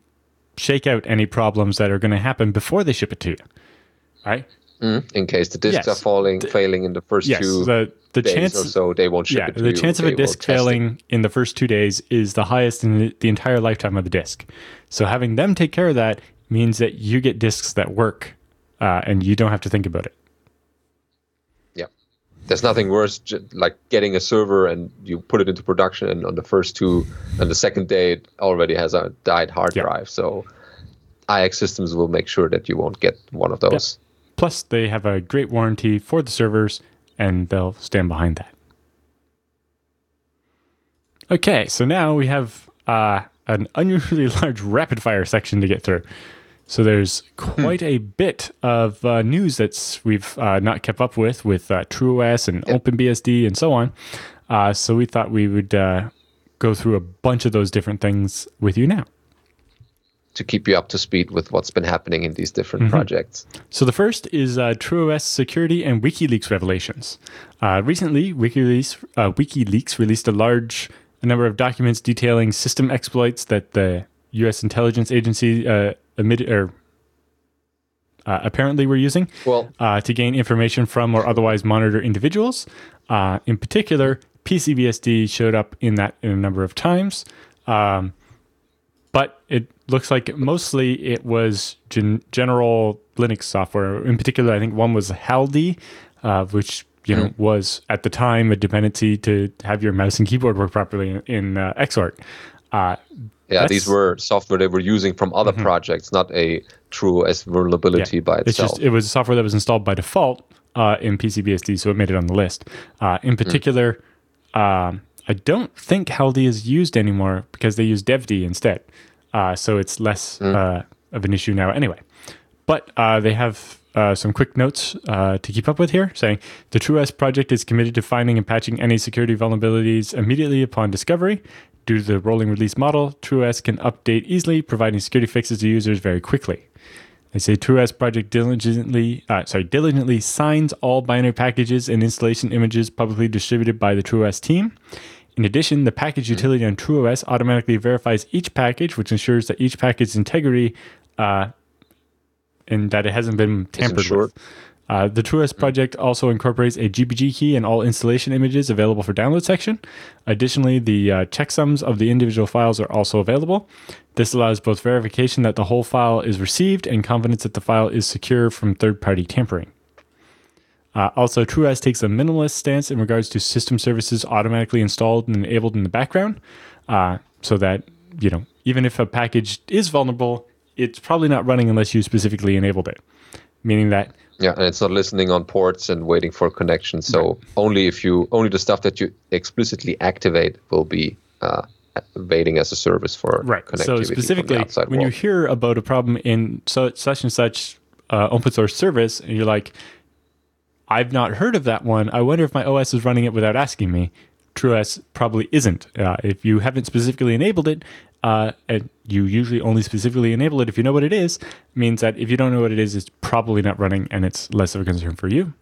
shake out any problems that are going to happen before they ship it to you. Right? Mm, in case the disks yes. are falling, failing in the first yes, two the, the days chance, or so, they won't ship yeah, it to the you. The chance of a disk failing in the first two days is the highest in the, the entire lifetime of the disk. So having them take care of that means that you get disks that work uh, and you don't have to think about it there's nothing worse like getting a server and you put it into production and on the first two and the second day it already has a died hard yeah. drive so ix systems will make sure that you won't get one of those yeah. plus they have a great warranty for the servers and they'll stand behind that okay so now we have uh, an unusually [laughs] large rapid fire section to get through so there's quite a bit of uh, news that's we've uh, not kept up with with uh, TrueOS and yep. OpenBSD and so on. Uh, so we thought we would uh, go through a bunch of those different things with you now to keep you up to speed with what's been happening in these different mm-hmm. projects. So the first is uh, TrueOS security and WikiLeaks revelations. recently, WikiLeaks WikiLeaks released a large number of documents detailing system exploits that the U.S. intelligence agency admitted or uh, apparently we're using well, uh, to gain information from or otherwise monitor individuals. Uh, in particular, PCBSD showed up in that in a number of times, um, but it looks like mostly it was gen- general Linux software. In particular, I think one was hald, uh, which you know mm. was at the time a dependency to have your mouse and keyboard work properly in, in uh, Xorg. Yeah, That's, these were software they were using from other mm-hmm. projects, not a TrueOS vulnerability yeah, by itself. It's just it was software that was installed by default uh, in PCBSD, so it made it on the list. Uh, in mm. particular, mm. um, I don't think hald is used anymore because they use DevD instead, uh, so it's less mm. Uh, of an issue now. Anyway, but uh, they have uh, some quick notes uh, to keep up with here, saying the TrueOS project is committed to finding and patching any security vulnerabilities immediately upon discovery. Due to the rolling release model, TrueOS can update easily, providing security fixes to users very quickly. They say TrueOS project diligently, uh, sorry, diligently signs all binary packages and installation images publicly distributed by the TrueOS team. In addition, the package utility on TrueOS automatically verifies each package, which ensures that each package's integrity uh, and that it hasn't been tampered with. Uh, the TrueOS project also incorporates a GPG key and all installation images available for download section. Additionally, the uh, checksums of the individual files are also available. This allows both verification that the whole file is received and confidence that the file is secure from third party tampering. Uh, also, TrueOS takes a minimalist stance in regards to system services automatically installed and enabled in the background, uh, so that you know even if a package is vulnerable, it's probably not running unless you specifically enabled it. Meaning that yeah, and it's not listening on ports and waiting for connection. So right. only if you only the stuff that you explicitly activate will be uh, waiting as a service for right. So specifically, when world. you hear about a problem in so, such and such uh, open source service, and you're like, "I've not heard of that one. I wonder if my OS is running it without asking me." TrueOS probably isn't. Uh, if you haven't specifically enabled it, uh, and you usually only specifically enable it if you know what it is, means that if you don't know what it is, it's probably not running and it's less of a concern for you.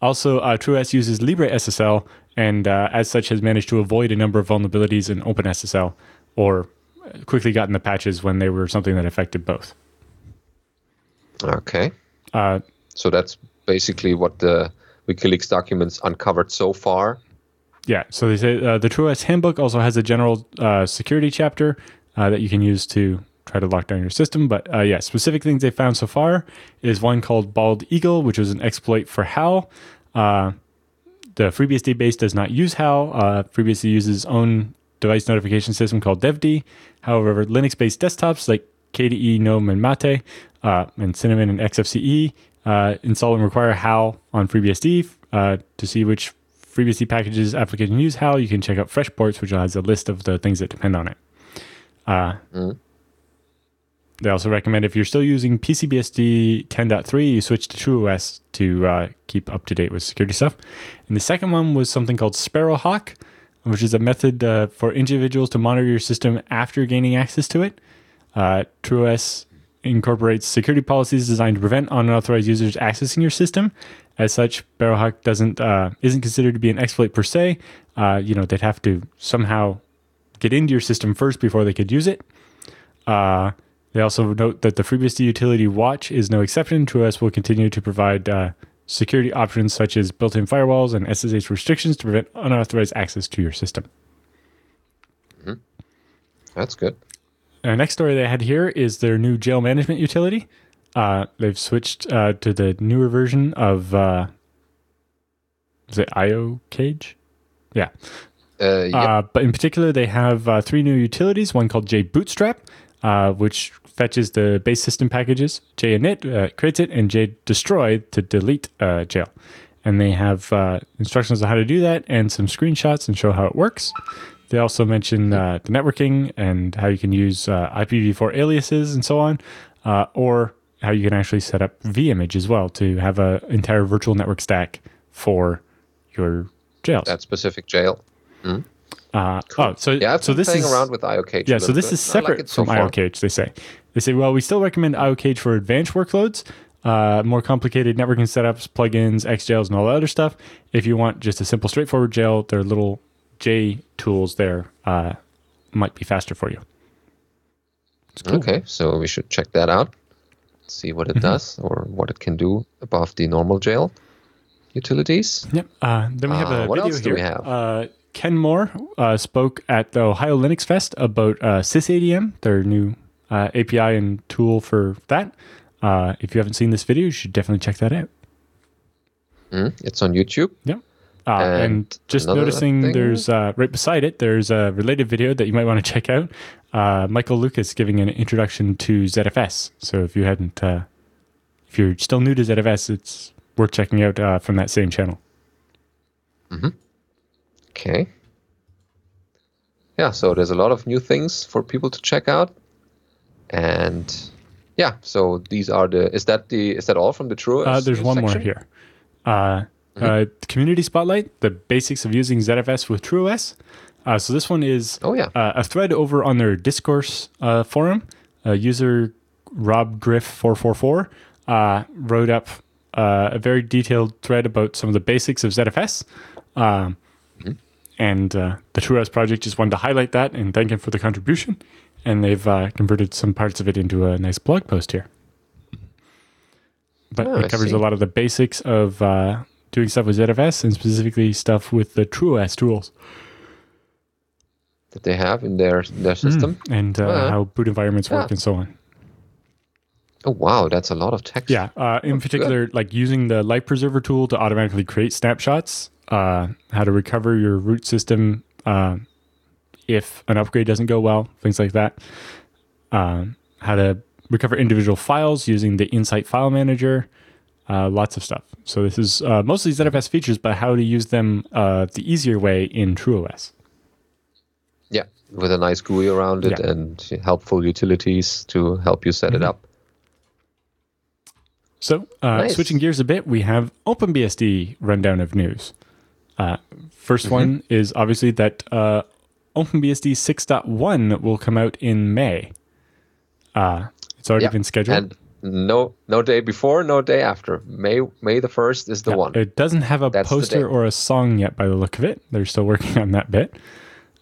Also, uh, TrueOS uses LibreSSL and uh, as such has managed to avoid a number of vulnerabilities in OpenSSL or quickly gotten the patches when they were something that affected both. Okay. Uh, so that's basically what the WikiLeaks documents uncovered so far. Yeah. So they say uh, the TrueOS handbook also has a general uh, security chapter uh, that you can use to try to lock down your system. But uh, yeah, specific things they found so far is one called Bald Eagle, which was an exploit for HAL. Uh, the FreeBSD base does not use HAL. Uh, FreeBSD uses its own device notification system called DevD. However, Linux-based desktops like KDE, GNOME, and Mate, and Cinnamon and XFCE install and require HAL on FreeBSD. Uh, to see which FreeBSD packages application use HAL, you can check out Freshports, which has a list of the things that depend on it. Uh, mm. They also recommend if you're still using PCBSD 10.3, you switch to TrueOS to uh, keep up to date with security stuff. And the second one was something called Sparrowhawk, which is a method uh, for individuals to monitor your system after gaining access to it. Uh, TrueOS incorporates security policies designed to prevent unauthorized users accessing your system. As such, Sparrowhawk doesn't uh, isn't considered to be an exploit per se. Uh, you know, they'd have to somehow get into your system first before they could use it. Uh, they also note that the FreeBSD utility watch is no exception. TrueOS will continue to provide uh, security options such as built-in firewalls and SSH restrictions to prevent unauthorized access to your system. Mm-hmm. That's good. The next story they had here is their new jail management utility. Uh, they've switched uh, to the newer version of uh, is it IO Cage? Yeah. Uh, yep. Uh, but in particular, they have uh, three new utilities. One called JBootstrap, uh, which fetches the base system packages, jinit uh, creates it, and jdestroy to delete uh, jail. And they have uh, instructions on how to do that and some screenshots and show how it works. They also mention uh, the networking and how you can use uh, IPv4 aliases and so on, uh, or how you can actually set up vimage as well to have an entire virtual network stack for your jails. That specific jail. Mm-hmm. Uh, cool. Oh, so yeah, I've so this playing is around with IOCage. Yeah, so this bit. is separate like so from IOCage. They say they say well, we still recommend IOCage for advanced workloads, uh, more complicated networking setups, plugins, XJails, and all that other stuff. If you want just a simple, straightforward jail, their little J tools there uh, might be faster for you. Cool. Okay, so we should check that out, see what it mm-hmm. does or what it can do above the normal jail utilities. Yep. Uh, then we have a uh, video here. Do we have? Uh, Ken Moore uh, spoke at the Ohio Linux Fest about uh, SysADM, their new uh, API and tool for that. Uh, if you haven't seen this video, you should definitely check that out. Mm, it's on YouTube. Yep. Uh, and, and, just noticing thing? there's uh, right beside it, there's a related video that you might want to check out. Michael Lucas giving an introduction to ZFS. So if you hadn't, if you're still new to ZFS, it's worth checking out from that same channel. Mm-hmm. Okay. Yeah, so there's a lot of new things for people to check out. And yeah, so these are the is that the is that all from the True? Uh, there's one section? more here. Uh, mm-hmm. uh, community spotlight: the basics of using ZFS with TrueOS. Uh, so this one is oh yeah uh, a thread over on their discourse uh, forum. user Rob Griff four four four uh, wrote up uh, a very detailed thread about some of the basics of ZFS. Um, and uh, the TrueOS project just wanted to highlight that and thank him for the contribution. And they've uh, converted some parts of it into a nice blog post here. But oh, it covers a lot of the basics of uh, doing stuff with ZFS and specifically stuff with the TrueOS tools that they have in their their hmm. system mm, and uh, how boot environments work yeah. and so on. Oh wow, that's a lot of text. Yeah, uh, in oh, particular, good. like using the Life Preserver tool to automatically create snapshots uh, how to recover your root system uh, if an upgrade doesn't go well, things like that. Uh, how to recover individual files using the Insight File Manager, uh, lots of stuff. So this is uh, mostly ZFS features, but how to use them uh, the easier way in TrueOS. Yeah, with a nice GUI around it yeah. and helpful utilities to help you set mm-hmm. it up. So, nice. switching gears a bit, we have OpenBSD rundown of news. Uh, 1st mm-hmm. one is obviously that uh, OpenBSD 6.1 will come out in May. Uh, it's already been scheduled. And no, no day before, no day after. May May the first is the one. It doesn't have a That's poster or a song yet, by the look of it. They're still working on that bit.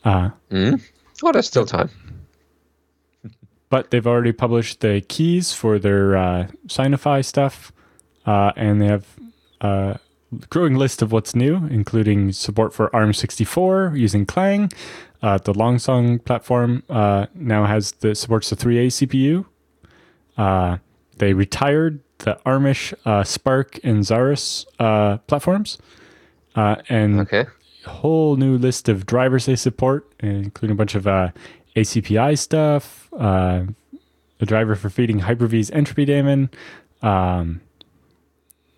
Uh, mm. Oh, there's still time. [laughs] but they've already published the keys for their uh, Signify stuff, uh, and they have a growing list of what's new, including support for ARM64 using Clang. Uh, the Loongson platform uh, now has the supports the 3A CPU. Uh, they retired the Armish uh, SPARC and Zaurus platforms, and okay. a whole new list of drivers they support, including a bunch of ACPI stuff, uh, a driver for feeding Hyper-V's entropy daemon, um,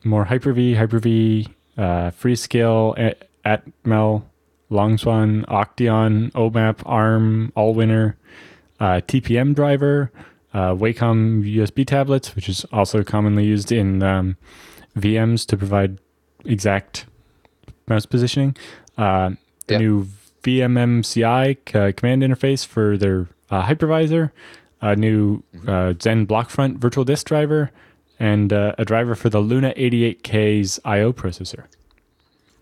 more Hyper-V, Hyper-V, uh, Freescale, Atmel, Loongson, Octeon, OMAP, ARM, Allwinner, uh, TPM driver, uh, Wacom USB tablets, which is also commonly used in um, VMs to provide exact mouse positioning. Uh, the yep. new VMMCI uh, command interface for their uh, hypervisor, a new mm-hmm. uh, Xen Blockfront virtual disk driver, and uh, a driver for the Luna 88K's I/O processor.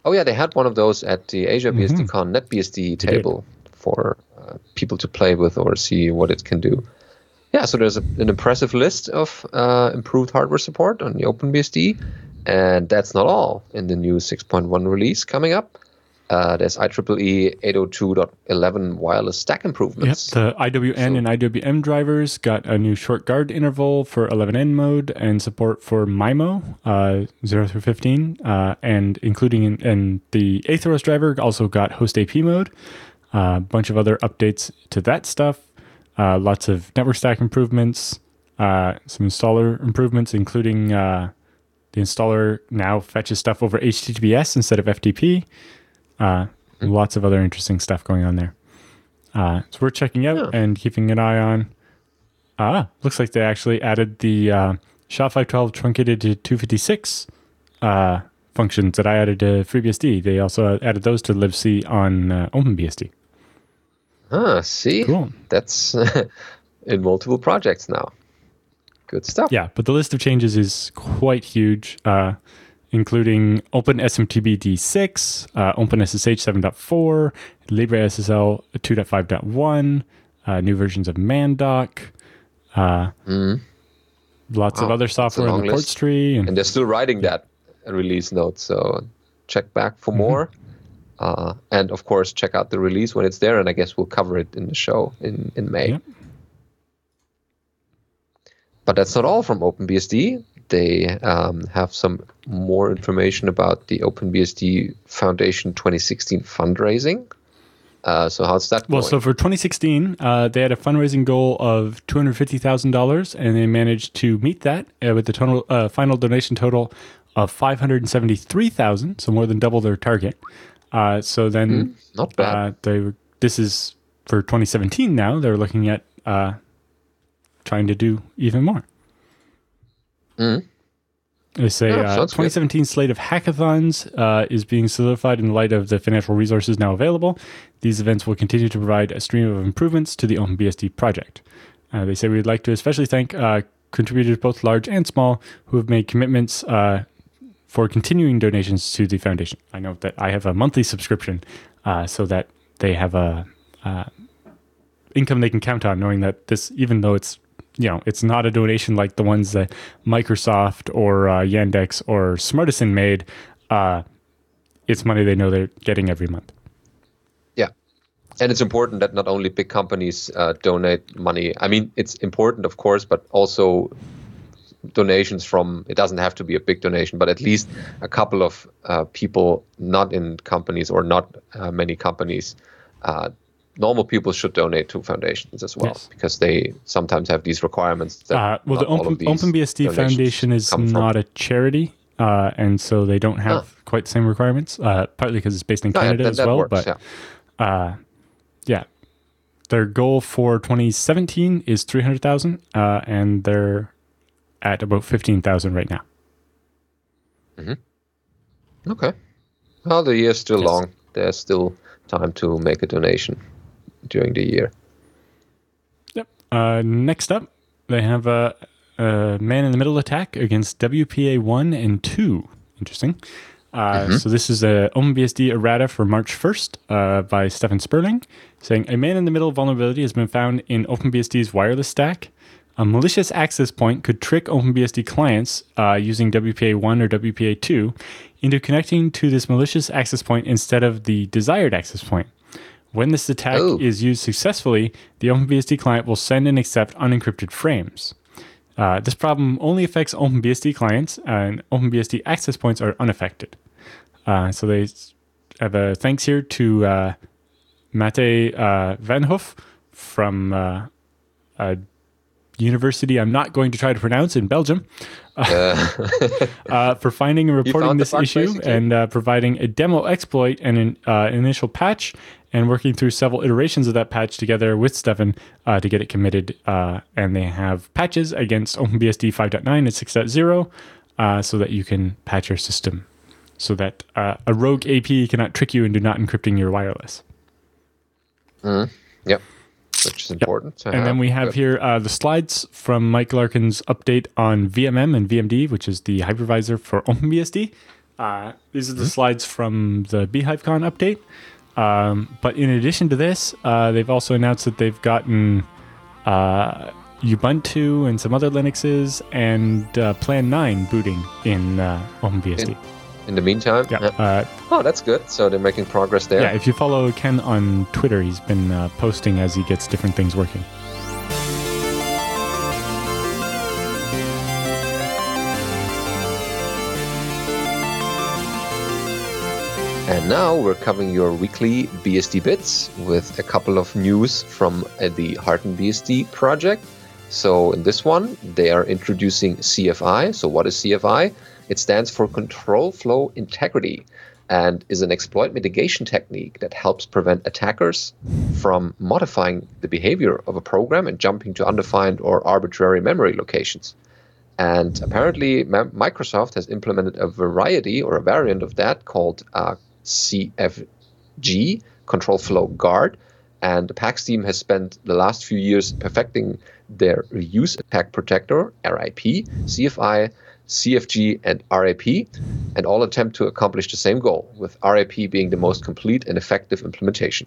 Oh yeah, they had one of those at the Asia mm-hmm. BSDCon NetBSD table for uh, people to play with or see what it can do. Yeah, so there's a, an impressive list of uh, improved hardware support on the OpenBSD, and that's not all in the new 6.1 release coming up. Uh, there's IEEE 802.11 wireless stack improvements. Yep, the IWN so, and IWM drivers got a new short guard interval for 11N mode and support for MIMO uh, 0 through 15, uh, and including in, in the Atheros driver also got host AP mode. A uh, bunch of other updates to that stuff. Uh, lots of network stack improvements, uh, some installer improvements, including the installer now fetches stuff over HTTPS instead of FTP. Uh, lots of other interesting stuff going on there. Uh, so we're checking out yeah. and keeping an eye on. Ah, looks like they actually added the uh, SHA-512 truncated to 256 uh, functions that I added to FreeBSD. They also added those to libc on uh, OpenBSD. Ah, see, cool. That's [laughs] in multiple projects now. Good stuff. Yeah, but the list of changes is quite huge. Uh, including OpenSMTP D6, uh, OpenSSH 7.4, LibreSSL 2.5.1, uh, new versions of Mandoc, uh, mm. lots wow, of other software in the ports tree. And, and, they're still writing that release note, so check back for mm-hmm. more. Uh, and of course, check out the release when it's there, and I guess we'll cover it in the show in, in May. But that's not all from OpenBSD they um, have some more information about the OpenBSD Foundation 2016 fundraising. Uh, so how's that going? Well, so for 2016, uh, they had a fundraising goal of $250,000, and they managed to meet that uh, with the total uh, final donation total of 573,000, so more than double their target. Uh, so then, mm, not bad. Uh, they this is for 2017 now. They're looking at trying to do even more. Mm. They say yeah, uh, 2017 good. slate of hackathons uh, is being solidified in light of the financial resources now available. These events will continue to provide a stream of improvements to the OpenBSD project. Uh, they say we'd like to especially thank uh, contributors, both large and small, who have made commitments uh, for continuing donations to the foundation. I know that I have a monthly subscription uh, so that they have a income they can count on, knowing that this, even though it's you know, it's not a donation like the ones that Microsoft or uh, Yandex or Smartisan made. Uh, it's money they know they're getting every month. Yeah, and it's important that not only big companies uh, donate money. I mean, it's important, of course, but also donations from. It doesn't have to be a big donation, but at least a couple of uh, people not in companies or not uh, many companies uh, normal people should donate to foundations as well yes. because they sometimes have these requirements. Uh, well, the Open, OpenBSD Foundation is not from. a charity, uh, and so they don't have huh. quite the same requirements. Uh, partly because it's based in Canada yeah, that, as well, works, but yeah. Uh, yeah. their goal for 2017 is 300,000, uh, and they're at about 15,000 right now. Mm-hmm. Okay. Well, the year's still yes. long. There's still time to make a donation during the year. Yep. Uh, next up, they have a, a man in the middle attack against WPA one and two. Interesting. Uh, mm-hmm. So this is a OpenBSD errata for March 1st uh, by Stefan Sperling, saying a man-in-the-middle vulnerability has been found in OpenBSD's wireless stack. A malicious access point could trick OpenBSD clients uh, using WPA1 or WPA2 into connecting to this malicious access point instead of the desired access point. When this attack Ooh. is used successfully, the OpenBSD client will send and accept unencrypted frames. Uh, this problem only affects OpenBSD clients, and OpenBSD access points are unaffected. Uh, so they have a thanks here to uh, Mathy uh, Vanhoef from uh, university I'm not going to try to pronounce in Belgium [laughs] [laughs] uh, for finding and reporting this issue basically? and providing a demo exploit and an initial patch and working through several iterations of that patch together with Stefan uh, to get it committed. Uh, and they have patches against OpenBSD 5.9 and 6.0 uh, so that you can patch your system so that uh, a rogue AP cannot trick you into not encrypting your wireless. Mm, yep. Which is important. Yep. And then we have Good. here uh, the slides from Mike Larkin's update on VMM and VMD, which is the hypervisor for [laughs] OpenBSD. Uh, these are the mm-hmm. slides from the bhyvecon update. Um, but in addition to this, uh, they've also announced that they've gotten uh, Ubuntu and some other Linuxes and uh, Plan 9 booting in uh, OpenBSD. In, in the meantime? Yeah. Uh, oh, that's good. So they're making progress there. Yeah, if you follow Ken on Twitter, he's been uh, posting as he gets different things working. And now we're covering your weekly BSD bits with a couple of news from uh, the Hardened BSD project. So in this one, they are introducing CFI. So what is CFI? It stands for Control Flow Integrity and is an exploit mitigation technique that helps prevent attackers from modifying the behavior of a program and jumping to undefined or arbitrary memory locations. And apparently, Microsoft has implemented a variety or a variant of that called uh, CFG, Control Flow Guard. And the PAX team has spent the last few years perfecting their reuse attack protector, RAP, CFI, CFG, and RAP, and all attempt to accomplish the same goal, with RAP being the most complete and effective implementation.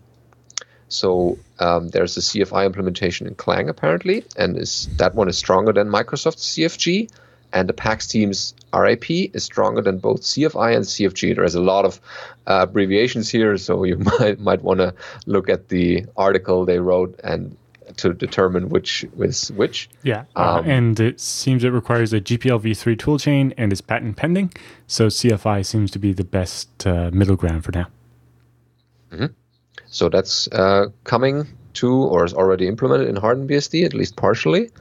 So um, there's a CFI implementation in Clang apparently, and is that one is stronger than Microsoft's CFG and the PAX team's RAP is stronger than both CFI and CFG. There's a lot of uh, abbreviations here, so you [laughs] might might want to look at the article they wrote and to determine which is which. Yeah, uh, um, and it seems it requires a GPL v3 toolchain and is patent pending. So CFI seems to be the best uh, middle ground for now. Mm-hmm. So that's uh, coming to or is already implemented in Hardened BSD, at least partially.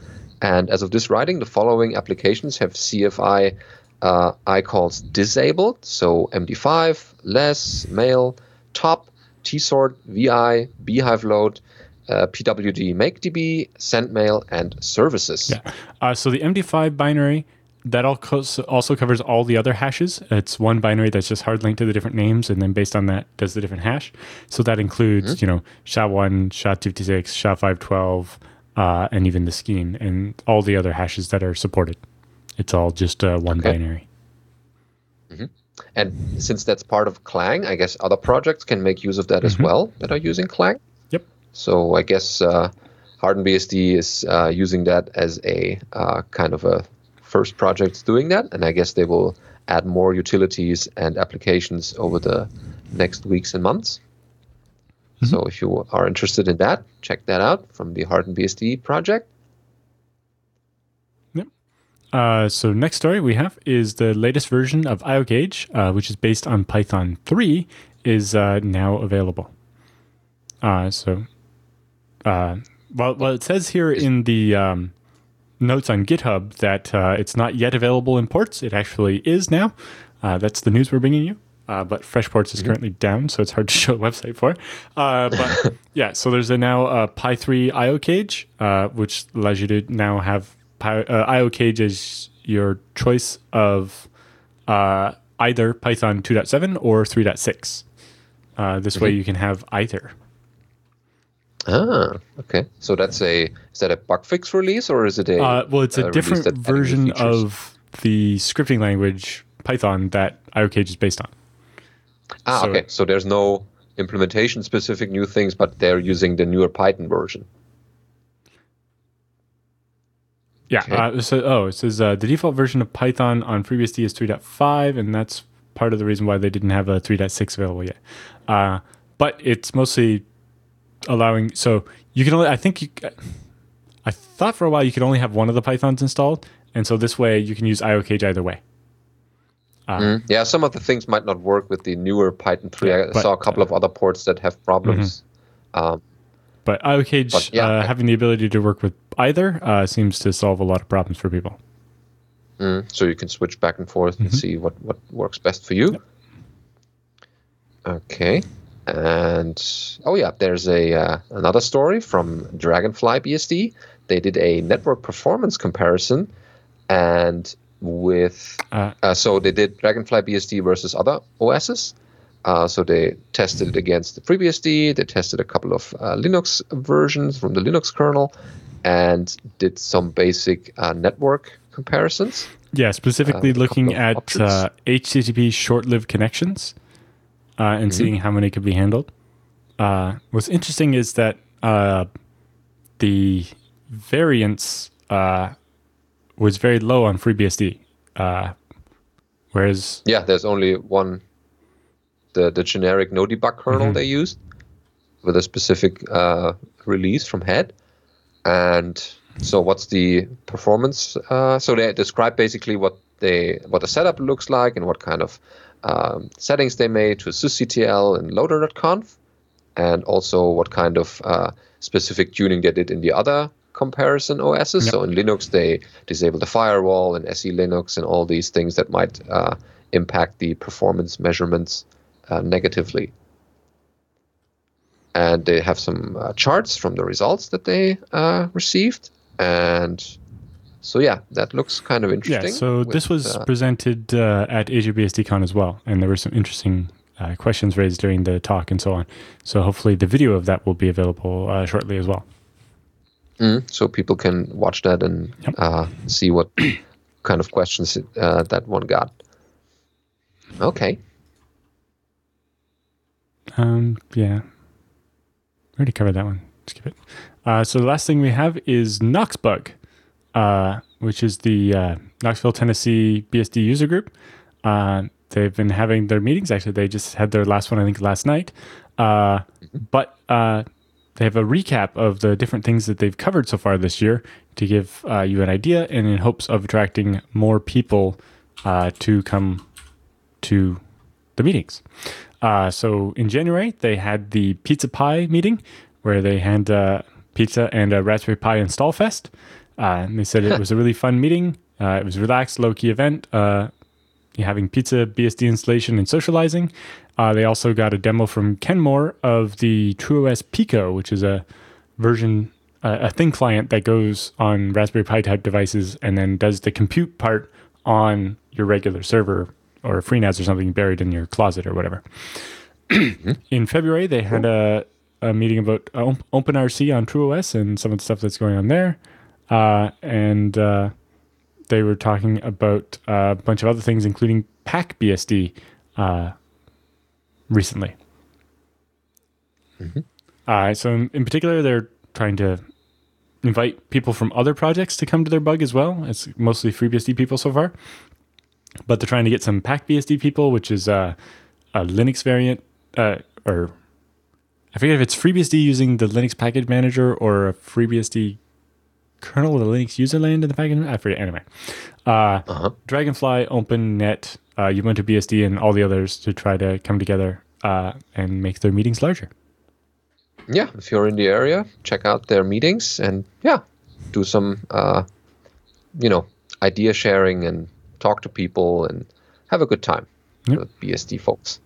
And as of this writing, the following applications have CFI uh, icalls disabled. So MD5, less, mail, top, tsort, VI, bhyveload, uh, PWD makedb, sendmail, and services. Yeah. Uh, so the MD5 binary that also covers all the other hashes. It's one binary that's just hard linked to the different names, and then based on that, does the different hash. So that includes, mm-hmm. you know, SHA-1, SHA-256, SHA-512, uh, and even the Skein and all the other hashes that are supported. It's all just uh, one okay. binary. Mm-hmm. And since that's part of Clang, I guess other projects can make use of that mm-hmm. as well that are using Clang. So I guess uh, BSD is uh, using that as a uh, kind of a first project doing that, and I guess they will add more utilities and applications over the next weeks and months. Mm-hmm. So if you are interested in that, check that out from the Hardened BSD project. Yep. Uh, so next story we have is the latest version of IOCage, uh, which is based on Python 3, is uh, now available. Uh, so, uh, well, well, it says here in the um, notes on GitHub that uh, it's not yet available in ports. It actually is now. that's the news we're bringing you. Uh, but Freshports is mm-hmm. currently down, so it's hard to [laughs] show a website for. Uh, but [laughs] yeah, so there's a now a uh, Pi 3 IOCage, uh, which allows you to now have Pi, uh, IOCage as your choice of uh, either Python 2.7 or 3.6. Uh, this mm-hmm. way you can have either. Ah, okay. So that's a is that a bug fix release or is it a? well, it's a, a different version of the scripting language Python that IOCage is based on. Ah, so, okay. So there's no implementation specific new things, but they're using the newer Python version. Yeah. Okay. Uh, so, oh, it says uh, the default version of Python on FreeBSD is 3.5, and that's part of the reason why they didn't have a 3.6 available yet. Uh, but it's mostly allowing. So you can only. I think you. I thought for a while you could only have one of the Pythons installed, and so this way you can use IOCage either way. Uh, mm. Yeah, some of the things might not work with the newer Python 3. I but, saw a couple uh, of other ports that have problems. Mm-hmm. Um, but IOCage but, yeah, uh, having the ability to work with either uh, seems to solve a lot of problems for people. Mm, so you can switch back and forth mm-hmm. and see what, what works best for you. Yep. Okay. And oh yeah, there's a uh, another story from Dragonfly BSD. They did a network performance comparison, and with uh, uh, so they did Dragonfly BSD versus other OSs. Uh, so they tested it against the FreeBSD. They tested a couple of uh, Linux versions from the Linux kernel, and did some basic uh, network comparisons. Yeah, specifically looking at HTTP short-lived connections and mm-hmm. seeing how many could be handled. what's interesting is that the variance was very low on FreeBSD. Uh, whereas yeah, there's only one the the generic no debug kernel mm-hmm. they used with a specific uh, release from head. And so, what's the performance? Uh, so they describe basically what they what the setup looks like and what kind of um, settings they made to sysctl and loader.conf, and also what kind of uh, specific tuning they did in the other comparison OSs. Yep. So in Linux, they disable the firewall and SE Linux and all these things that might uh, impact the performance measurements uh, negatively. And they have some uh, charts from the results that they uh, received. And so, yeah, that looks kind of interesting. Yeah, so with, this was uh, presented uh, at AsiaBSDCon as well. And there were some interesting questions raised during the talk and so on. So hopefully the video of that will be available shortly as well. Mm, so people can watch that and yep. uh, see what [coughs] kind of questions uh, that one got. Okay. Um. Yeah. Already covered that one. Skip it. Uh, so the last thing we have is Knoxbug, uh, which is the uh, Knoxville, Tennessee BSD user group. Uh, they've been having their meetings. Actually, they just had their last one, I think, last night. Uh, but uh, they have a recap of the different things that they've covered so far this year to give uh, you an idea and in hopes of attracting more people to come to the meetings. So in January, they had the Pizza Pie meeting where they had pizza and a Raspberry Pi install fest. Uh, and they said it was a really fun meeting. Uh, it was a relaxed, low key event having pizza, BSD installation, and socializing. Uh, they also got a demo from Ken Moore of the TrueOS Pico, which is a version, uh, a thin client that goes on Raspberry Pi type devices and then does the compute part on your regular server or a FreeNAS or something buried in your closet or whatever. in February, they had a, a meeting about OpenRC on TrueOS and some of the stuff that's going on there. Uh, and uh, they were talking about a bunch of other things, including PacBSD uh, recently. Mm-hmm. Uh, so, in, in, particular, they're trying to invite people from other projects to come to their bug as well. It's mostly FreeBSD people so far, but they're trying to get some PacBSD people, which is uh, a Linux variant, uh, or I forget if it's FreeBSD using the Linux package manager or a FreeBSD kernel of the Linux userland in the package. I forget. Anyway, uh, uh-huh. Dragonfly, OpenNet, uh, Ubuntu BSD, and all the others to try to come together uh, and make their meetings larger. Yeah, if you're in the area, check out their meetings and yeah, do some uh, you know idea sharing and talk to people and have a good time yep. with BSD folks.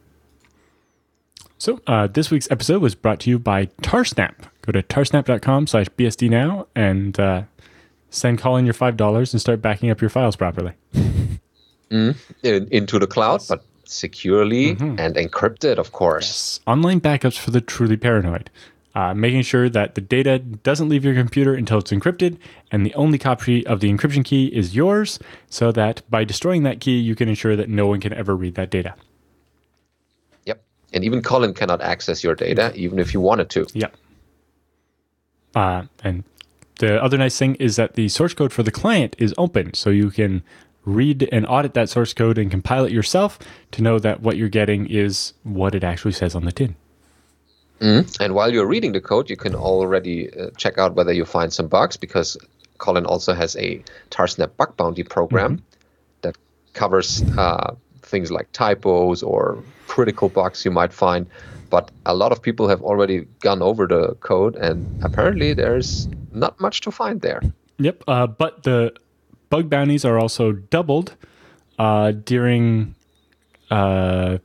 So uh, this week's episode was brought to you by Tarsnap. Go to tarsnap.com slash BSD now and uh, send Colin your $5 and start backing up your files properly. [laughs] mm, in, into the cloud, but securely mm-hmm. and encrypted, of course. Yes. Online backups for the truly paranoid. uh, making sure that the data doesn't leave your computer until it's encrypted, and the only copy of the encryption key is yours, so that by destroying that key, you can ensure that no one can ever read that data. Yep. And even Colin cannot access your data, even if you wanted to. Yep. Uh, and the other nice thing is that the source code for the client is open, so you can read and audit that source code and compile it yourself to know that what you're getting is what it actually says on the tin. Mm-hmm. And while you're reading the code, you can already uh, check out whether you find some bugs because Colin also has a Tarsnap bug bounty program mm-hmm. that covers uh, things like typos or critical bugs you might find. But a lot of people have already gone over the code, and apparently there's not much to find there. Yep. Uh, but the bug bounties are also doubled uh, during uh,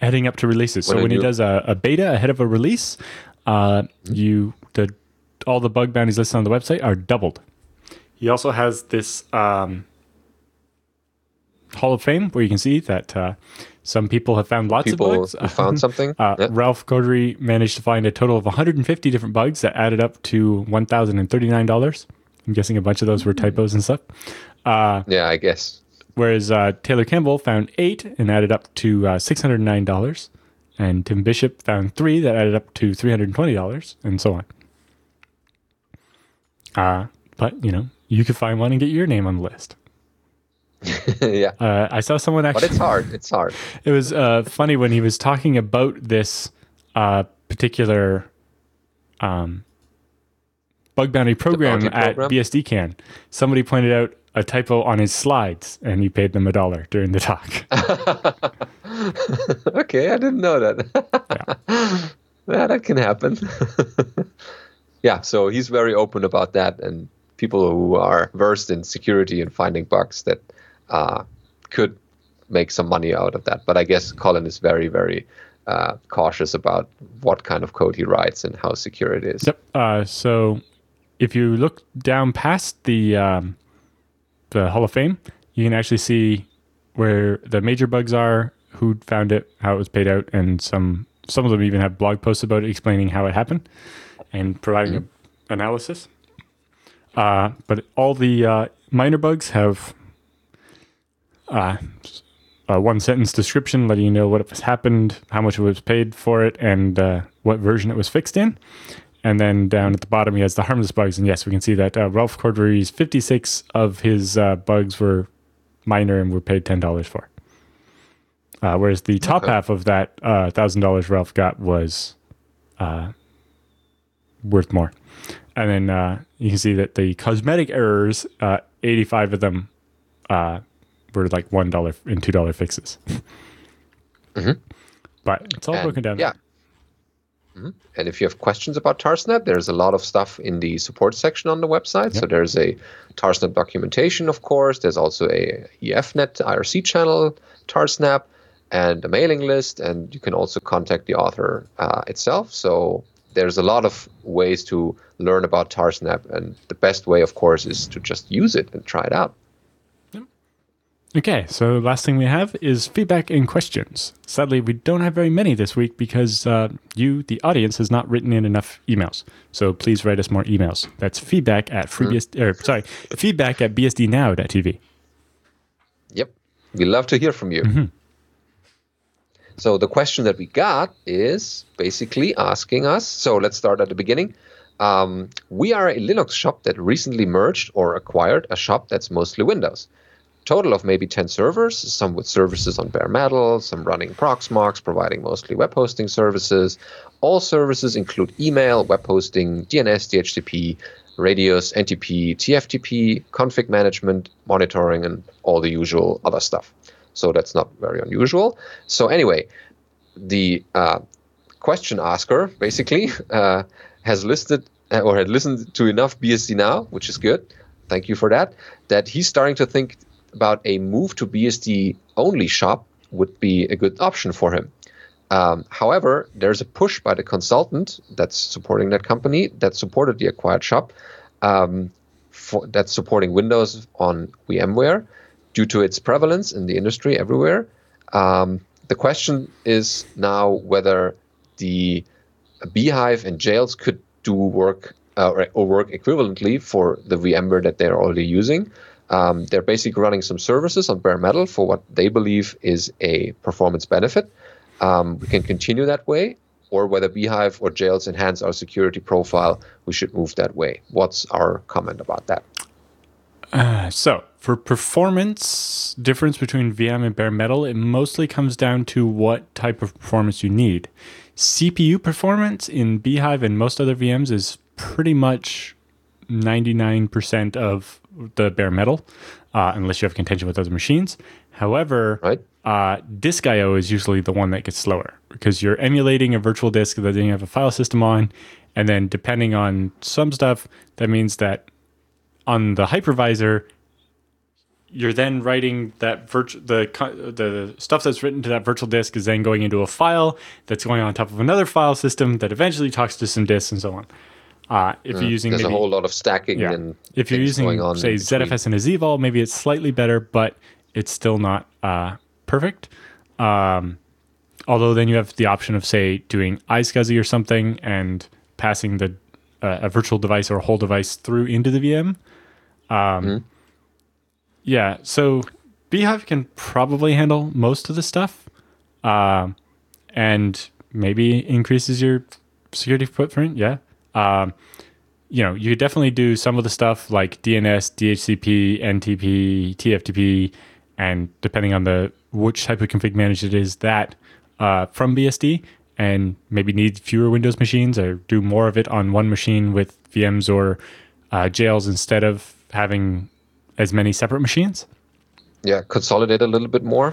heading up to releases. What so when he does a, a, beta ahead of a release, uh, mm-hmm. you the all the bug bounties listed on the website are doubled. He also has this um, Hall of Fame where you can see that uh, some people have found lots people of bugs. found [laughs] something. uh, yep. Ralph Codry managed to find a total of 150 different bugs that added up to $1,039. I'm guessing a bunch of those were typos and stuff. Uh, yeah, I guess. Whereas uh, Taylor Campbell found eight and added up to uh, $609. And Tim Bishop found three that added up to $320, and so on. Uh, but, you know, you could find one and get your name on the list. [laughs] yeah. Uh, I saw someone actually. But it's hard. It's hard. [laughs] It was uh, funny when he was talking about this uh, particular um, bug bounty program, program at BSDCan. Somebody pointed out a typo on his slides, and he paid them a dollar during the talk. [laughs] okay, I didn't know that. yeah. yeah, that can happen. yeah, so he's very open about that, and people who are versed in security and finding bugs that uh, could make some money out of that. But I guess Colin is very, very uh, cautious about what kind of code he writes and how secure it is. Yep. Uh, so if you look down past the um, the Hall of Fame, you can actually see where the major bugs are, who found it, how it was paid out, and some some of them even have blog posts about it explaining how it happened and providing mm-hmm. an analysis. Uh, but all the uh, minor bugs have uh, a one sentence description letting you know what has happened, how much it was paid for it, and uh, what version it was fixed in. And then down at the bottom, he has the harmless bugs. And yes, we can see that uh, Ralph Cordry's 56 of his uh, bugs were minor and were paid $10 for. Uh, whereas the top okay. half of that $1,000 Ralph got was worth more. And then uh, you can see that the cosmetic errors, uh, 85 of them uh, were like $1 and $2 fixes. [laughs] mm-hmm. But it's all and, broken down. Yeah. Mm-hmm. And if you have questions about Tarsnap, there's a lot of stuff in the support section on the website. Yep. So there's a Tarsnap documentation, of course. There's also a EFNet IRC channel, Tarsnap, and a mailing list. And you can also contact the author uh, itself. So there's a lot of ways to learn about Tarsnap. And the best way, of course, is to just use it and try it out. Okay, so last thing we have is feedback and questions. Sadly, we don't have very many this week because uh, you, the audience, has not written in enough emails. So please write us more emails. That's feedback at FreeBSD, or sorry, feedback at bsdnow.tv. Yep, we love to hear from you. Mm-hmm. So the question that we got is basically asking us. So let's start at the beginning. Um, we are a Linux shop that recently merged or acquired a shop that's mostly Windows total of maybe 10 servers, some with services on bare metal, some running Proxmox, providing mostly web hosting services. All services include email, web hosting, DNS, DHCP, radius, NTP, TFTP, config management, monitoring, and all the usual other stuff. So that's not very unusual. So, anyway, the uh, question asker basically [laughs] uh, has listed uh, or had listened to enough BSD now, which is good. Thank you for that. That he's starting to think about a move to BSD only shop would be a good option for him. Um, however, there's a push by the consultant that's supporting that company that supported the acquired shop um, for, that's supporting Windows on VMware due to its prevalence in the industry everywhere. Um, the question is now whether the bhyve and jails could do work uh, or, or, work equivalently for the VMware that they're already using. Um, they're basically running some services on bare metal for what they believe is a performance benefit. Um, we can continue that way, or whether bhyve or jails enhance our security profile, we should move that way. What's our comment about that? Uh, so, for performance difference between VM and bare metal, it mostly comes down to what type of performance you need. CPU performance in bhyve and most other VMs is pretty much 99% of the bare metal, uh, unless you have contention with other machines. However, right. uh, disk I/O is usually the one that gets slower because you're emulating a virtual disk that then you have a file system on, and then depending on some stuff, that means that on the hypervisor, you're then writing that virtual the the stuff that's written to that virtual disk is then going into a file that's going on top of another file system that eventually talks to some disks and so on. Uh, if yeah, you're using there's maybe, a whole lot of stacking yeah. and if you're using say ZFS and a ZVol, maybe it's slightly better, but it's still not uh, perfect. Um, although then you have the option of say doing iSCSI or something and passing the uh, a virtual device or a whole device through into the VM. Um, mm-hmm. Yeah, so bhyve can probably handle most of the stuff, uh, and maybe increases your security footprint. Yeah, um, you know, you could definitely do some of the stuff like DNS, DHCP, NTP, TFTP, and depending on the which type of config manager it is, that uh, from BSD, and maybe need fewer Windows machines or do more of it on one machine with VMs or uh, jails instead of having as many separate machines. Yeah, consolidate a little bit more.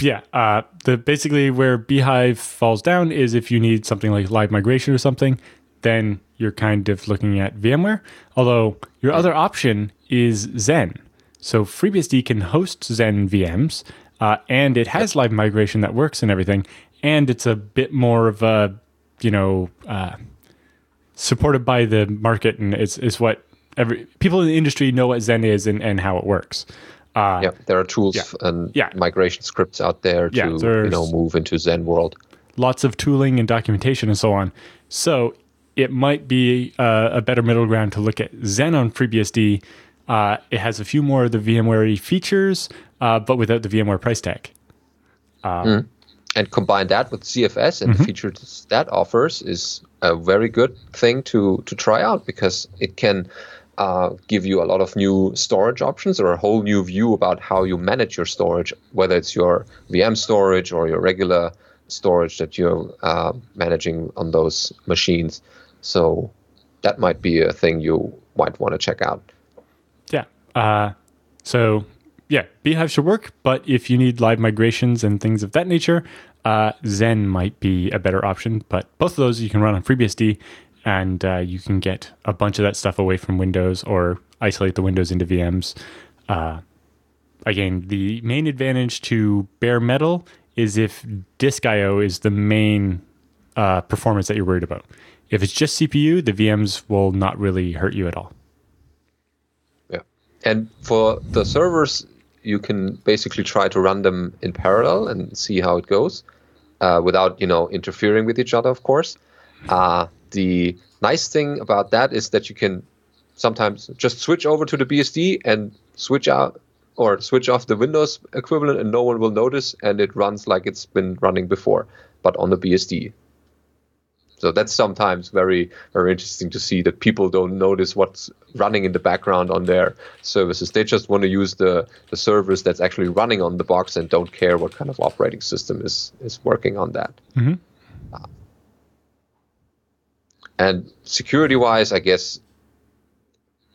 Yeah, uh, the basically where bhyve falls down is if you need something like live migration or something, then you're kind of looking at VMware. Although your other option is Xen. So FreeBSD can host Xen VMs, uh, and it has live migration that works and everything, and it's a bit more of a, you know, uh, supported by the market, and it's is what every people in the industry know what Xen is and, and how it works. Uh, yeah, there are tools yeah. and yeah. migration scripts out there to yeah, you know move into Xen world. Lots of tooling and documentation and so on. So it might be uh, a better middle ground to look at Xen on FreeBSD. Uh, it has a few more of the VMware features, uh, but without the VMware price tag. Um, mm. And combine that with ZFS and mm-hmm. the features that offers is a very good thing to to try out because it can uh, give you a lot of new storage options or a whole new view about how you manage your storage, whether it's your VM storage or your regular storage that you're uh, managing on those machines. So that might be a thing you might want to check out. Yeah. Uh, so yeah, bhyve should work, but if you need live migrations and things of that nature, uh, Xen might be a better option. But both of those you can run on FreeBSD, and uh, you can get a bunch of that stuff away from Windows or isolate the Windows into VMs. Uh, again, the main advantage to bare metal is if disk I/O is the main uh, performance that you're worried about. If it's just CPU, the VMs will not really hurt you at all. Yeah. And for the servers, you can basically try to run them in parallel and see how it goes uh, without, you know, interfering with each other, of course. Uh, the nice thing about that is that you can sometimes just switch over to the BSD and switch out or switch off the Windows equivalent and no one will notice and it runs like it's been running before, but on the BSD. So that's sometimes very, very interesting to see that people don't notice what's running in the background on their services. They just want to use the, the service that's actually running on the box and don't care what kind of operating system is, is working on that. Mm-hmm. Uh, and security wise, I guess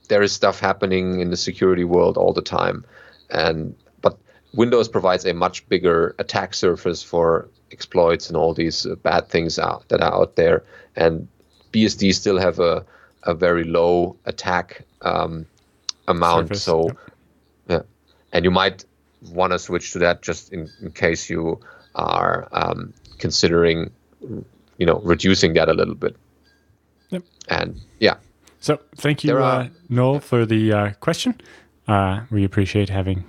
there is stuff happening in the security world all the time. And but Windows provides a much bigger attack surface for exploits and all these uh, bad things out that are out there. And BSD still have a, a very low attack um, amount. Surface, so, yep. yeah. And you might want to switch to that just in, in case you are um, considering, you know, reducing that a little bit. Yep. And yeah. So thank you, are, uh, Noel, for the uh, question. Uh, we appreciate having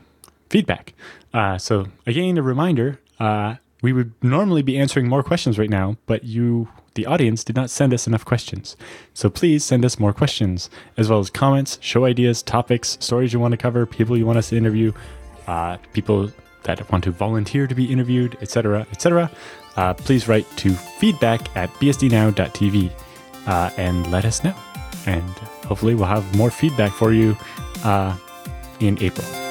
feedback. Uh, so again, a reminder uh, we would normally be answering more questions right now, but you, the audience did not send us enough questions. So please send us more questions, as well as comments, show ideas, topics, stories you want to cover, people you want us to interview, uh, people that want to volunteer to be interviewed, etc., etc. Uh, please write to feedback at bsdnow.tv uh, and let us know. And hopefully, we'll have more feedback for you uh, in April.